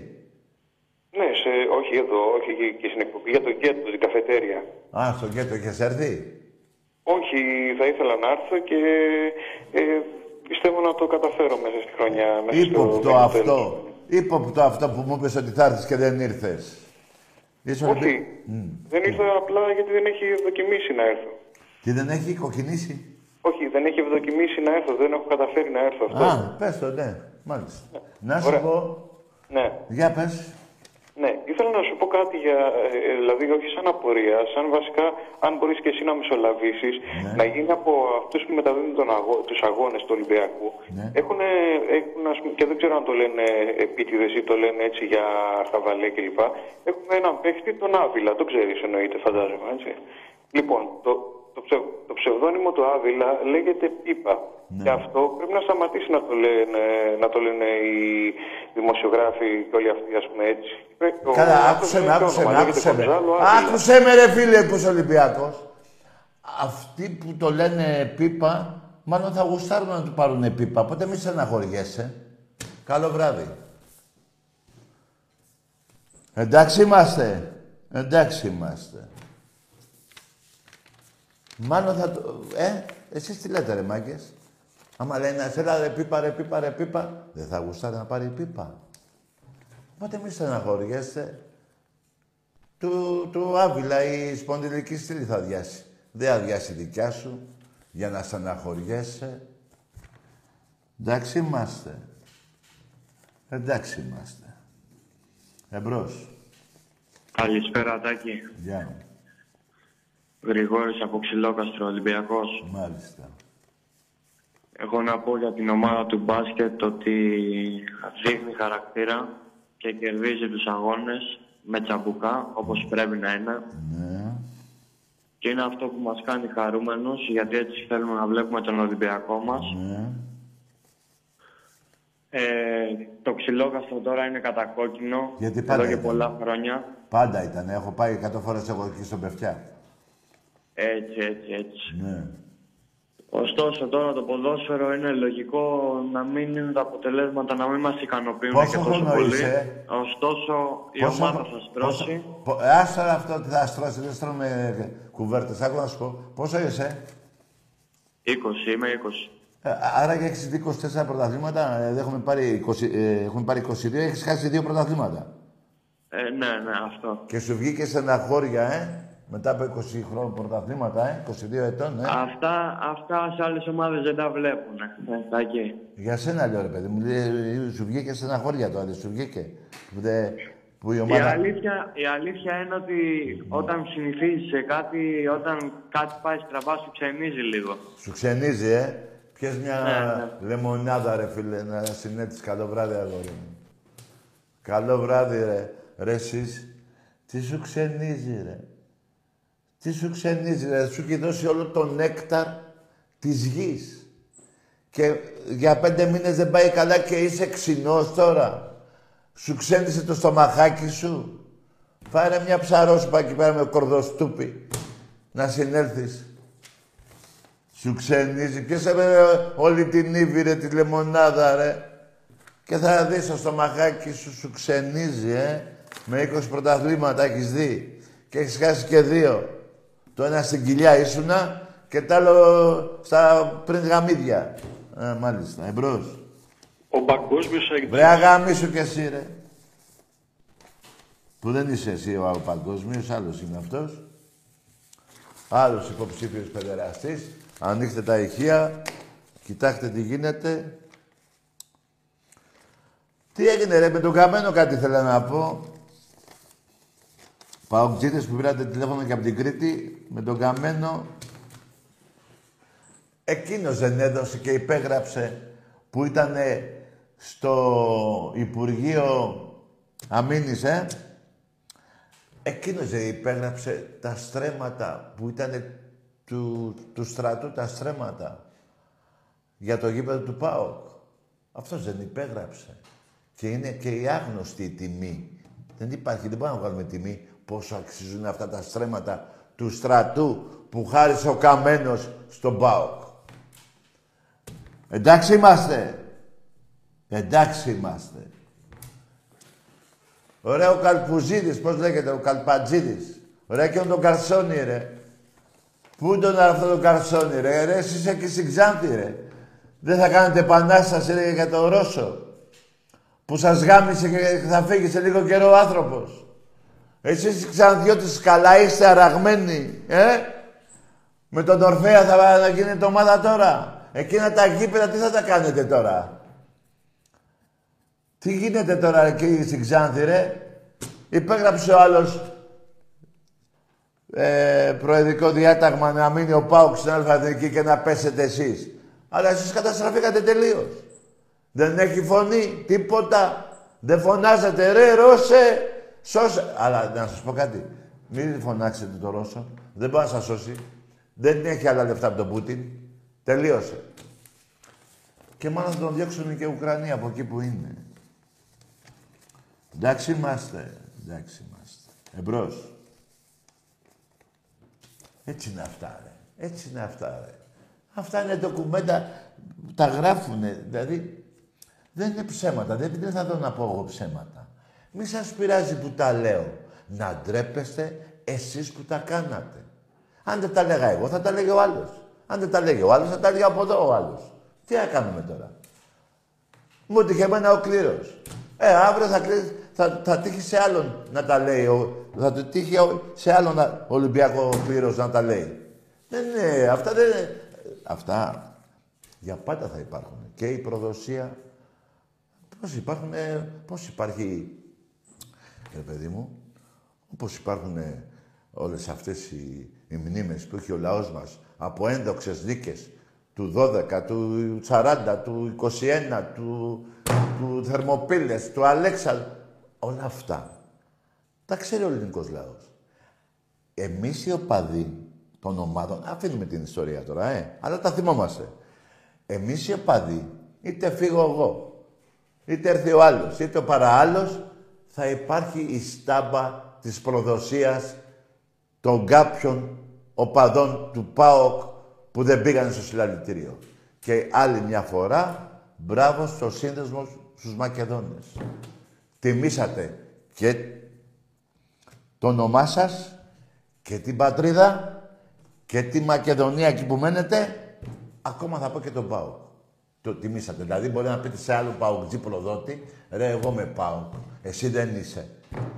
Ναι, σε, όχι εδώ, όχι και, και στην εκπομπή για τον Γκέτο, την καφετέρια. Α, στο γκέτο είχες έρθει; Όχι, θα ήθελα να έρθω και ε, πιστεύω να το καταφέρω μέσα στη χρονιά. Μέσα στο Ύποπτο μέχρι το αυτό. τέλος. Ύποπτο αυτό που μου είπες ότι θα έρθεις και δεν ήρθες. Είσαι Όχι, Ολυμπι- Μμ. δεν ήρθα απλά γιατί δεν έχει ευδοκιμήσει να έρθω. Τι δεν έχει κοκκινήσει; Όχι, δεν έχει ευδοκιμήσει να έρθω, δεν έχω καταφέρει να έρθω αυτό. Α, πες το, ναι. Μάλιστα. Να σου Ωραία. πω. Ναι, Για πες. Ναι. Ήθελα να σου πω κάτι για, ε, ε, δηλαδή όχι σαν απορία, σαν βασικά, αν μπορείς και εσύ να μεσολαβήσεις, Ναι. να γίνει από αυτούς που μεταδίδουν τον αγώ, τους αγώνες του Ολυμπιακού. Ναι. Έχουν, έχουν ας πούμε, και δεν ξέρω αν το λένε επίτηδες ή το λένε έτσι για χαβαλέ κλπ. Έχουμε έναν παίχτη, τον Άβυλα, το ξέρεις εννοείται φαντάζομαι, έτσι. Λοιπόν, το, το, ψευ, το ψευδόνυμο του Άβυλα λέγεται Πίπα. Ναι. Και αυτό πρέπει να σταματήσει να το λένε, να το λένε οι δημοσιογράφοι και όλοι αυτοί, ας πούμε έτσι. Ο- Καλά, ο άκουσε με, άνθρωπος άκουσε έχει με, όνομα, άκουσε με. λέγεται Κομπζάλο Άβυλα. Άκουσε με ρε φίλε που είσαι Ολυμπιακός. Αυτοί που το λένε πίπα, μάλλον θα γουστάρουν να του πάρουν πίπα. Οπότε μη στεναχωριέσαι. Καλό βράδυ. Εντάξει είμαστε. Εντάξει είμαστε. Μάλλον θα το... Ε, εσείς τι λέτε ρε μάγκες; Άμα λένε, έλα ρε πίπα, ρε πίπα, ρε πίπα, δεν θα γουστάρει να πάρει πίπα. Οπότε μη στεναχωριέστε. Του, του Άβυλα η σπονδυλική στήλη θα αδειάσει. Δεν αδειάσει η δικιά σου για να στεναχωριέσαι. Εντάξει είμαστε. Εντάξει είμαστε. Εμπρός. Καλησπέρα, Τάκη. Γεια μου. Γρηγόρης από Ξυλόκαστρο, Ολυμπιακός. Μάλιστα. Εγώ να πω για την ομάδα του μπάσκετ ότι δείχνει χαρακτήρα και κερδίζει τους αγώνες με τσαμπουκά, όπως πρέπει να είναι. Ναι. Και είναι αυτό που μας κάνει χαρούμενους, γιατί έτσι θέλουμε να βλέπουμε τον Ολυμπιακό μας. Ναι. Ε, το Ξυλόκαστρο τώρα είναι κατακόκκινο, Γιατί πάντα εδώ και ήταν. πολλά χρόνια. Πάντα ήταν. Έχω πάει 100 φορές εγώ εκεί στον Πευτιά. Έτσι, έτσι, έτσι. Ναι. Ωστόσο τώρα το ποδόσφαιρο είναι λογικό να μην είναι τα αποτελέσματα να μην μας ικανοποιούν Πόσο και τόσο χρόνο πολύ. είσαι; Ωστόσο η Πόσο- ομάδα θα στρώσει. πόσο- πο- ε, Άστα ρε αυτό ότι θα στρώσει, δεν στρώμε κουβέρτες. Άκου να σου πω. Πόσο είσαι; 20, είμαι 20. Ε, άρα και έχεις δει 24 πρωταθλήματα. Ε, δεν έχουμε πάρει 20, ε, έχουμε πάρει 22, έχεις χάσει δύο πρωταθλήματα. Ε, ναι, ναι, αυτό. Και σου βγήκε στεναχώρια, ε; Μετά από 20 χρόνια πρωταθλήματα, ε. 22 ετών, ε. Αυτά, αυτά σε άλλες ομάδες δεν τα βλέπουν. Ε, τα εκεί. Για σένα λέω, ρε παιδί μου. λέει, Σου βγήκε στεναχώρια τώρα, δεν σου βγήκε. Που, δε, που η Η ομάδα... αλήθεια, η αλήθεια είναι ότι όταν συνηθίζεις σε κάτι, όταν κάτι πάει στραβά σου ξενίζει λίγο. Σου ξενίζει, ε. Πιες μια Ναι, λεμονάδα, ρε φίλε, να συνέτεις. Καλό βράδυ, αγόρι μου. Καλό βράδυ, ρε. Ρε εσείς, τι σου ξενίζει, ρε. Τι σου ξενίζει, ρε. Σου έχει δώσει όλο το νέκταρ της γης. Και για πέντε μήνες δεν πάει καλά και είσαι ξινός τώρα. Σου ξένησε το στομαχάκι σου. Φάρε μια ψαρόσπα εκεί πέρα με κορδοστούπι. Να συνέλθεις. Σου ξενίζει. Πιέσε ρε όλη την ύβη ρε, τη λεμονάδα ρε. Και θα δεις το στομαχάκι σου, σου ξενίζει, ε. Με 20 πρωταθλήματα έχεις δει. Και έχεις χάσει και δύο. Το ένα στην κοιλιά ήσουνα και το άλλο στα πριν γαμίδια. Ε, μάλιστα. Εμπρός. Ο Παγκόσμιος έχει Βρε αγάμισου κι εσύ, ρε. Που δεν είσαι εσύ ο παγκόσμιος, άλλος είναι αυτός. Άλλος υποψήφιος παιδεραστής. Ανοίξτε τα ηχεία, κοιτάξτε τι γίνεται. Τι έγινε ρε, με τον Καμένο κάτι θέλω να πω. Παοκτζίδες που πήρατε τηλέφωνο και από την Κρήτη, με τον Καμένο. Εκείνος δεν έδωσε και υπέγραψε που ήταν στο Υπουργείο Αμήνης, ε. Εκείνος δεν υπέγραψε τα στρέμματα που ήταν του, του στρατού, τα στρέμματα για το γήπεδο του ΠΑΟΚ. Αυτός δεν υπέγραψε. Και είναι και η άγνωστη τιμή. Δεν υπάρχει, δεν μπορούμε να βγάλουμε τιμή πόσο αξίζουν αυτά τα στρέμματα του στρατού που χάρισε ο Καμένος στον ΠΑΟΚ. Εντάξει είμαστε. Εντάξει είμαστε. Ωραία ο Καλπουζίδης, πώς λέγεται, ο Καλπατζίδης. Ωραία και τον Καρσόνι, ρε. Πού είναι αυτό το Καρσόνι, ρε. Ρε, εσύ είσαι και στην Ξάνθη, ρε. Δεν θα κάνετε επανάσταση, ρε, για τον Ρώσο. Που σας γάμισε και θα φύγει σε λίγο καιρό ο άνθρωπος. Εσείς Ξανθιώτες καλά είστε αραγμένοι, ε; Με τον Ορφέα θα γίνετε ομάδα τώρα. Εκείνα τα γήπεδα τι θα τα κάνετε τώρα; Τι γίνεται τώρα εκεί στην Ξάνθη, ρε; Υπέγραψε ο άλλος ε, προεδρικό διάταγμα να μείνει ο Πάουξ στην Αλφαδική και να πέσετε εσείς. Αλλά εσείς καταστραφήκατε τελείως. Δεν έχει φωνή, τίποτα. Δεν φωνάζετε, ρε Ρώσε, σώσε. Αλλά να σας πω κάτι. Μην φωνάξετε το Ρώσο. Δεν μπορεί να σας σώσει. Δεν έχει άλλα λεφτά από τον Πούτιν. Τελείωσε. Και μάλλον θα τον διώξουν και οι Ουκρανοί από εκεί που είναι. Εντάξει είμαστε. Εντάξει είμαστε. Εμπρός. Έτσι είναι αυτά, ρε. Έτσι είναι αυτά, ρε. Αυτά είναι ντοκουμέντα, τα γράφουνε. Δηλαδή, δεν είναι ψέματα. Δεν, δεν θα δω να πω εγώ ψέματα. Μη σας πειράζει που τα λέω. Να ντρέπεστε εσείς που τα κάνατε. Αν δεν τα λέγα εγώ, θα τα λέγει ο άλλος. Αν δεν τα λέγει ο άλλος, θα τα λέγει από εδώ ο άλλος. Τι θα κάνουμε τώρα; Μου τύχε εμένα ο κλήρος. Ε, αύριο θα, θα, θα τύχει σε άλλον να τα λέει. Ο, θα του τύχει σε άλλον Ολυμπιακό κλήρος να τα λέει. Δεν είναι, αυτά δεν Αυτά για πάντα θα υπάρχουν. Και η προδοσία. Πώς υπάρχουν, ε, πώς υπάρχει, ρε παιδί μου, όπως υπάρχουν ε, όλες αυτές οι, οι μνήμες που έχει ο λαός μας από ένδοξες δίκες του 12, του 40, του 21, του, του Θερμοπύλες, του Αλέξα, όλα αυτά. Τα ξέρει ο ελληνικός λαός. Εμείς οι οπαδοί των ομάδων, αφήνουμε την ιστορία τώρα, ε, αλλά τα θυμόμαστε. Εμείς οι οπαδοί, είτε φύγω εγώ, είτε έρθει ο άλλος, είτε ο παραάλλος, θα υπάρχει η στάμπα της προδοσίας των κάποιων οπαδών του ΠΑΟΚ που δεν πήγαν στο συλλαλητήριο. Και άλλη μια φορά, μπράβο στο σύνδεσμο στους Μακεδόνες. Τιμήσατε και το όνομά σας και την πατρίδα και τη Μακεδονία εκεί που μένετε, ακόμα θα πω και τον Πάο. Το τιμήσατε. Δηλαδή μπορεί να πείτε σε άλλο Παουτζή προδότη, ρε εγώ με πάω, εσύ δεν είσαι.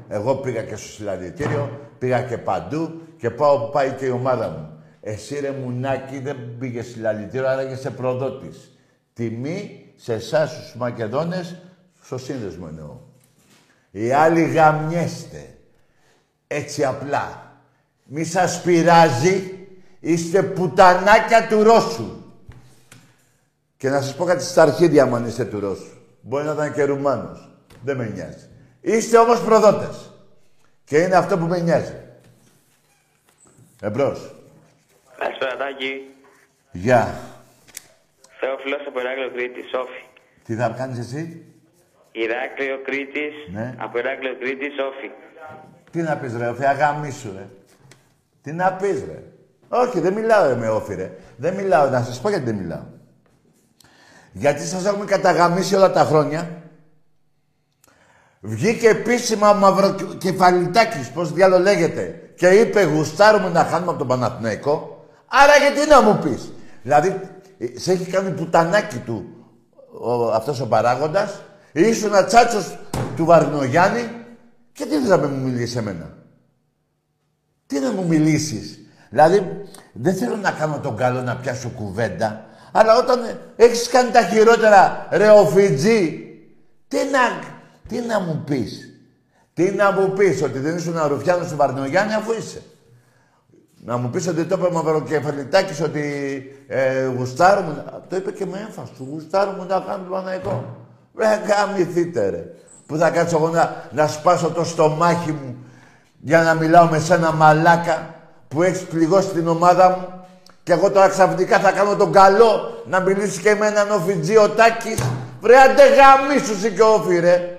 Εγώ πήγα και στο συλλαλητήριο, πήγα και παντού και πάω που πάει και η ομάδα μου. Εσύ ρε μουνάκι δεν πήγες συλλαλητήριο, άρα σε προδότης. Τιμή σε εσάς τους Μακεδόνες, στο σύνδεσμο εννοώ. Οι άλλοι γαμιέστε. Έτσι απλά. Μη σας πειράζει Είστε πουτανάκια του Ρώσου. Και να σας πω κάτι στα αρχίδια μου αν είστε του Ρώσου. Μπορεί να ήταν και Ρουμάνος. Δεν με νοιάζει. Είστε όμως προδότες. Και είναι αυτό που με νοιάζει. Εμπρός. Καλησπέρα, Τάκη. Γεια. Θεόφιλος από Ηράκλειο Κρήτη, Σόφι. Τι θα κάνεις εσύ; Ηράκλειο Κρήτης, ναι. από Ηράκλειο Κρήτη, Σόφι. Τι να πεις ρε, Όφη, αγαμίσου ρε. Τι να πεις ρε. Όχι, δεν μιλάω με όφη, ρε. Δεν μιλάω, να σας πω γιατί δεν μιλάω. Γιατί σας έχουμε καταγαμίσει όλα τα χρόνια. Βγήκε επίσημα ο Μαυροκεφαλιτάκης, πώς διάλο λέγεται, και είπε γουστάρουμε να χάνουμε από τον Παναθηναϊκό. Άρα γιατί να μου πεις; Δηλαδή, σε έχει κάνει πουτανάκι του ο, αυτός ο παράγοντας. Ήσουν ένα τσάτσος του Βαρνογιάννη και τι θες να μου μιλήσεις εμένα; Τι να μου μιλήσεις; Δηλαδή, δεν θέλω να κάνω τον καλό να πιάσω κουβέντα, αλλά όταν έχεις κάνει τα χειρότερα, ρε οφιτζή, τι να, τι να μου πεις; Τι να μου πεις, ότι δεν ήσουν Ρουφιάνος του Βαρνογιάννη, αφού είσαι. Να μου πεις ότι το είπε Μαυροκεφαλιτάκης ότι ε, γουστάρουμε. Το είπε και με έμφαση του. Γουστάρουμε να κάνουμε το Παναϊκό. Ρε γαμηθείτε ρε. Που θα κάτσω εγώ να, να σπάσω το στομάχι μου για να μιλάω με σένα μαλάκα που έχεις πληγώσει την ομάδα μου και εγώ τώρα ξαφνικά θα κάνω τον καλό να μιλήσεις και με έναν οφιτζή ο Τάκης Βρε αντε γαμίσου και όφη ρε.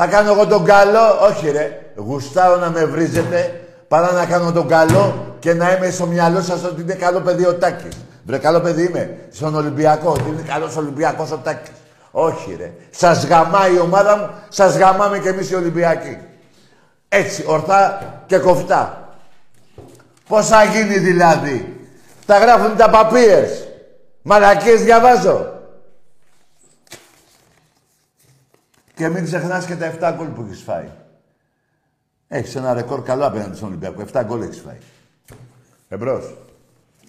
Θα κάνω εγώ τον καλό. Όχι ρε. Γουστάρω να με βρίζετε παρά να κάνω τον καλό και να είμαι στο μυαλό σας ότι είναι καλό παιδί ο Τάκης. Βρε καλό παιδί είμαι. Στον Ολυμπιακό. Ότι είναι καλός Ολυμπιακός ο Τάκης. Όχι ρε. Σας γαμάει η ομάδα μου. Σας γαμάμε κι εμείς οι Ολυμπιακοί. Έτσι. Ορθά και κοφτά. Πώς θα γίνει δηλαδή. Τα γράφουν τα παπίες. Μαλακίες διαβάζω. Και μην ξεχνάς και τα 7 γκολ που έχεις φάει. Έχεις ένα ρεκόρ καλό απέναντι στον Ολυμπιακό. 7 γκολ έχεις φάει. Εμπρός.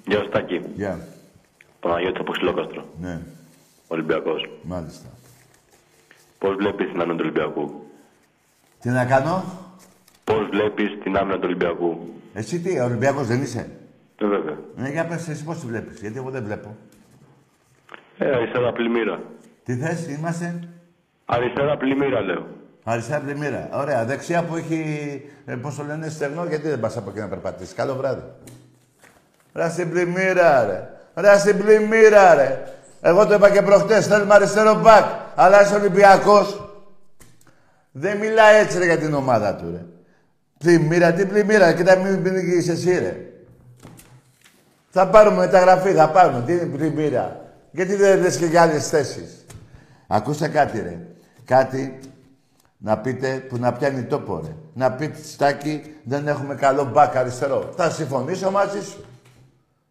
Γεια σου Τάκη. Γεια. Παναγιώτης από Ξυλόκαστρο. Ναι, Ολυμπιακός. μάλιστα. Πώς βλέπεις την άμυνα του Ολυμπιακού; Τι να κάνω; Πώς βλέπεις την άμυνα του Ολυμπιακού; Εσύ τι, Ολυμπιακός δεν είσαι; Ε, βέβαια. Ναι, για πες εσύ πώς τη βλέπεις; Γιατί εγώ δεν βλέπω. Ε, αριστερά πλημμύρα. Τι θες, είμαστε; Αριστερά πλημμύρα λέω. Αριστερά πλημμύρα. Ωραία. Δεξιά που έχει, ε, πώς το λένε, στεγνό, γιατί δεν πας από εκεί να περπατήσεις. Καλό βράδυ. Ρε στην πλημμύρα, ρε. Ρε στην πλημμύρα, ρε. Εγώ το είπα και προχτές, θέλουμε αριστερό μπακ. Αλλά είσαι Ολυμπιακός. Δεν μιλάει έτσι, ρε, για την ομάδα του, ρε. Πλημμύρα, τι πλημμύρα. Κοίτα, μην πνιγείς εσύ, ρε. Θα πάρουμε μεταγραφή, θα πάρουμε. Τι είναι πλημμύρα. Γιατί δεν λες και για άλλες θέσεις. Ακούστε κάτι, ρε. Κάτι να πείτε που να πιάνει τόπο, ρε. Να πείτε, Στάκη, δεν έχουμε καλό μπακ αριστερό. Θα συμφωνήσω μαζί σου.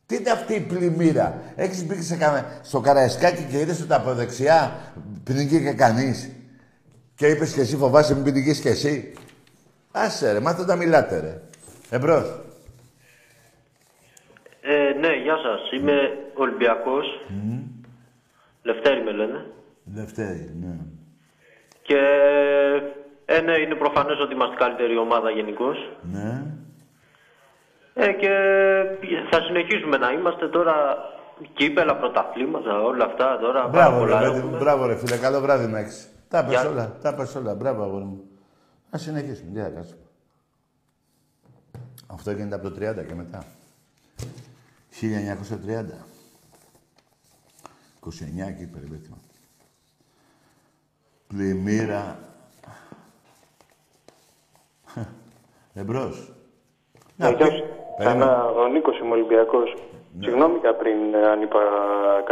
Τι είναι αυτή η πλημμύρα; Έχεις μπει σε καμε... στο Καραϊσκάκι και είδες ότι από δεξιά πνιγεί κανείς. Και είπες και εσύ φοβάσαι μην πνιγείς και εσύ. Άσε ρε, μάθε να μιλάτε ρε. Εμπρός. Ε, ναι, γεια σας. Είμαι Ολυμπιακός. Λευτέρη με λένε. Δευτέρη, ναι. Και ε, ναι, είναι προφανές ότι είμαστε η καλύτερη ομάδα γενικώς. Ναι. Ε, και θα συνεχίσουμε να είμαστε τώρα κύπελα, πρωταθλήματα, όλα αυτά τώρα. πάρα Μπράβο ρε, πολλά παιδί, έχουμε. μπράβο ρε φίλε, καλό βράδυ να έχεις. Τα πες Γεια. όλα, τα πες όλα. Μπράβο αγόρι μου. Ας συνεχίσουμε, τι θα κάτσουμε. Αυτό γίνεται από το 30 και μετά. 1930. 29 εκεί περιπέτειμα. Πλημμύρα. Εμπρός. Ναι, γεια σου. Περίμενε. Ένα, ο Νίκος είμαι Ολυμπιακός. Συγγνώμη κα- πριν ε, αν είπα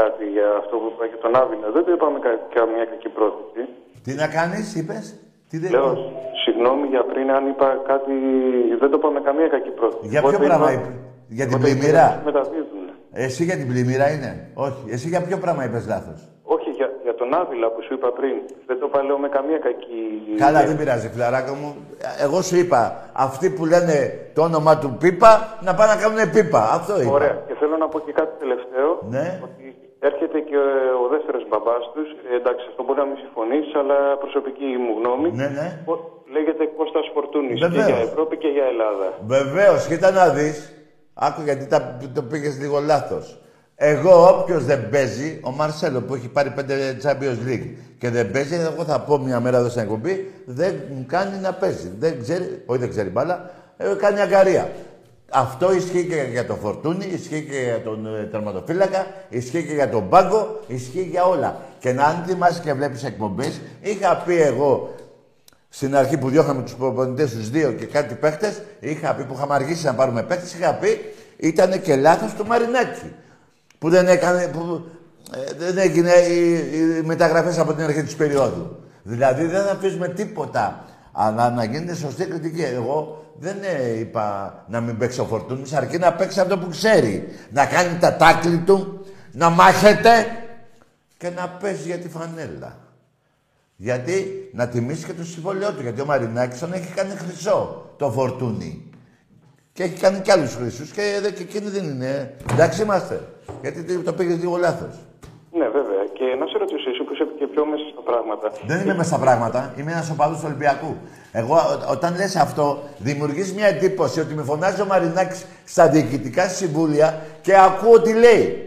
κάτι για αυτό που είπα για τον Άβυλα. Δεν το είπαμε κα, καμία κακή πρόθεση. Τι να κάνεις, είπες; Τι δεν Λέω, συγγνώμη για πριν αν είπα κάτι. Δεν το είπαμε καμία κακή πρόθεση. Για ποιο Οπότε πράγμα είπα- είπες; Για την οπότε πλημμύρα; Μεταδίδουν. Εσύ για την πλημμύρα είναι; Όχι. Εσύ για ποιο πράγμα είπες λάθος; Όχι, για, για τον Άβυλα που σου είπα πριν. Δεν το είπα λέω με καμία κακή. Καλά, δεν πειράζει, φιλαράκο μου. Εγώ σου είπα, αυτοί που λένε το όνομα του Πίπα, να πάνε να κάνουν Πίπα. Αυτό είπα. Ωραία. Και θέλω να πω και κάτι τελευταίο. Ναι. Ότι έρχεται και ο, ο δεύτερος μπαμπάς τους. εντάξει, αυτό μπορεί να μην συμφωνήσει, αλλά προσωπική μου γνώμη. Ναι, ναι. Ο- Λέγεται Κώστας Φορτούνης και Βεβαίως. για Ευρώπη και για Ελλάδα. Βεβαίως, κοίτα να δεις. Άκου γιατί τα, το πήγες λίγο λάθος. Εγώ, όποιος δεν παίζει, ο Μαρσέλο που έχει πάρει πέντε Champions League και δεν παίζει, εγώ θα πω μια μέρα εδώ στην εκπομπή, δεν μου κάνει να παίζει. Δεν ξέρει, όχι δεν ξέρει μπάλα, ε, κάνει αγκαρία. Αυτό ισχύει και για τον Φορτούνη, ισχύει και για τον ε, τερματοφύλακα, ισχύει και για τον πάγκο, ισχύει για όλα. Και να αν θυμάσαι και βλέπεις εκπομπές, είχα πει εγώ στην αρχή που διώχαμε τους προπονητές τους δύο και κάτι παίχτες, είχα πει που είχαμε αργήσει να πάρουμε παίχτες, είχα πει ήταν και λάθος του Μαρινάκη. Που δεν έκανε. Που, ε, δεν έγινε οι, οι μεταγραφές από την αρχή της περίοδου. Δηλαδή δεν αφήσουμε τίποτα. Αλλά να γίνεται σωστή κριτική. Εγώ δεν ε, είπα να μην παίξει ο Φορτούνης, αρκεί να παίξει αυτό που ξέρει. Να κάνει τα τάκλη του, να μάχεται και να παίζει για τη φανέλα. Γιατί να τιμήσει και το συμβόλαιό του. Γιατί ο Μαρινάκης τον έχει κάνει χρυσό το φορτούνι. Και έχει κάνει κι άλλους χρυσούς και, δε- και εκείνοι δεν είναι. Εντάξει είμαστε. Γιατί το- το πήγες λίγο λάθος. Ναι, βέβαια. Και να σε ρωτήσω, εσύ που είσαι και πιο μέσα στα πράγματα. Δεν είμαι μέσα στα πράγματα. Είμαι ένας οπαδός του Ολυμπιακού. Εγώ, ό- όταν λες αυτό, δημιουργείς μια εντύπωση ότι με φωνάζει ο Μαρινάκης στα διοικητικά συμβούλια και ακούω τι λέει.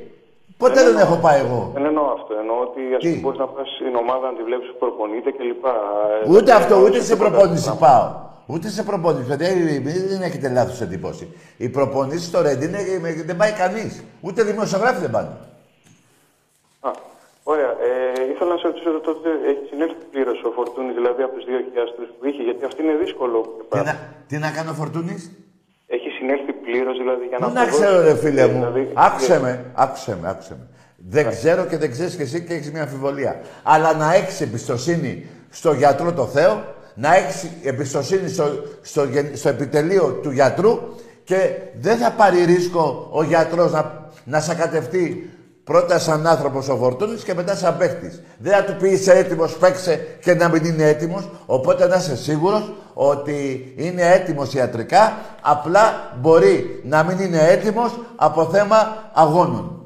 Ποτέ δεν, έχω πάει εγώ. Δεν εννοώ αυτό. Εννοώ ότι ας πούμε, μπορείς να πας στην ομάδα να τη βλέπεις που προπονείται κλπ. Ε, Ούτε δεν αυτό, εννοώ ούτε σε σε τίποτα προπόνηση άλλο. πάω. Ούτε σε προπόνηση. Παιδιά, ε, δεν έχετε λάθος εντύπωση. Οι προπονήσει στο Ρέντι είναι- δεν πάει κανείς. Ούτε δημοσιογράφοι δεν πάνε. Α, ωραία. Ε, ήθελα να σε ρωτήσω τότε, έχει συνέλθει πλήρως ο Φορτούνης, δηλαδή από του δύο χιλιάστρου που είχε, γιατί αυτή είναι δύσκολο. Τι να, τι να κάνει ο Φορτούνης; Έχει συνέλθει πλήρως, δηλαδή για να Πού να αποδώσει, ξέρω ρε φίλε μου. δηλαδή, Άκουσε με, άκουσε με, άκουσε με. Δεν ξέρω και δεν ξέρεις και εσύ και έχεις μια αμφιβολία. Αλλά να έχεις εμπιστοσύνη στο γιατρό το Θεό, να έχεις εμπιστοσύνη στο, στο, γεν- στο επιτελείο του γιατρού και δεν θα πάρει ρίσκο ο γιατρός να, να σε κατευτεί πρώτα σαν άνθρωπος ο Φορτούνης και μετά σαν παίχτης. Δεν θα του πει είσαι έτοιμος, παίξε και να μην είναι έτοιμος. Οπότε να είσαι σίγουρος ότι είναι έτοιμος ιατρικά, απλά μπορεί να μην είναι έτοιμος από θέμα αγώνων.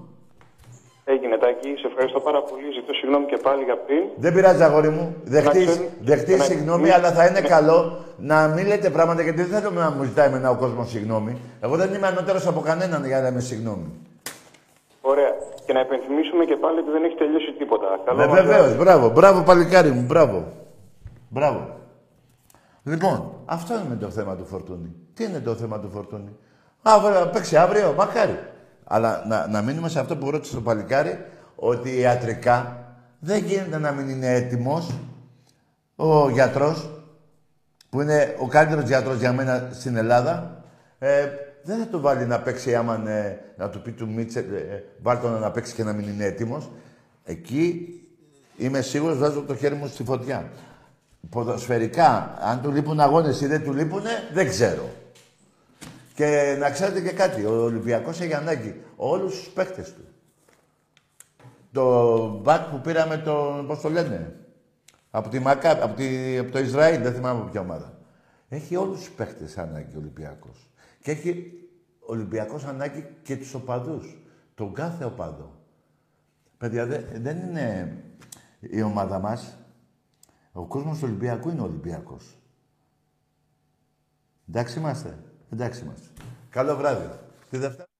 Έγινε τάκι, σε ευχαριστώ πάρα πολύ. Ζητώ συγγνώμη και πάλι για πριν. Δεν πειράζει, αγόρι μου. Δεχτείς, ξέρει- δεχτείς να- συγγνώμη, μη- αλλά θα είναι ναι. καλό να μην λέτε πράγματα γιατί δεν θέλω να μου ζητάει εμένα ο κόσμος συγγνώμη. Εγώ δεν είμαι ανώτερος από κανέναν για να είμαι συγγνώμη. Ωραία. Και να υπενθυμίσουμε και πάλι ότι δεν έχει τελειώσει τίποτα. Καλό Ε, βράδυ. Βεβαίως, μπράβο, μπράβο παλικάρι μου, μπράβο. Μπράβο. Λοιπόν, αυτό είναι το θέμα του Φορτούνη. Τι είναι το θέμα του Φορτούνη; Αύριο, να παίξει αύριο, μακάρι. Αλλά να, να μείνουμε σε αυτό που ρώτησε το παλικάρι, ότι ιατρικά δεν γίνεται να μην είναι έτοιμος ο γιατρός, που είναι ο καλύτερος γιατρός για μένα στην Ελλάδα, ε, δεν θα το βάλει να παίξει άμα ε, να του πει του Μίτσελ, ε, ε, βάλ τον να παίξει και να μην είναι έτοιμος. Εκεί είμαι σίγουρος, βάζω το χέρι μου στη φωτιά. Ποδοσφαιρικά, αν του λείπουν αγώνες ή δεν του λείπουνε, δεν ξέρω. Και να ξέρετε και κάτι, ο Ολυμπιακός έχει ανάγκη όλους τους παίχτες του. Το μπακ που πήραμε τον, πώς το λένε, από, τη Μακά, από, τη, από το Ισραήλ, δεν θυμάμαι από ποια ομάδα. Έχει όλους τους παίχτες ανάγκη ο Ολυμπιακός. Και έχει ο Ολυμπιακός ανάγκη και τους οπαδούς. Τον κάθε οπαδό. Παιδιά, δε- δεν είναι η ομάδα μας. Ο κόσμος του Ολυμπιακού είναι ο Ολυμπιακός. Εντάξει είμαστε. Εντάξει είμαστε. Καλό βράδυ. Τη Δευτέρα.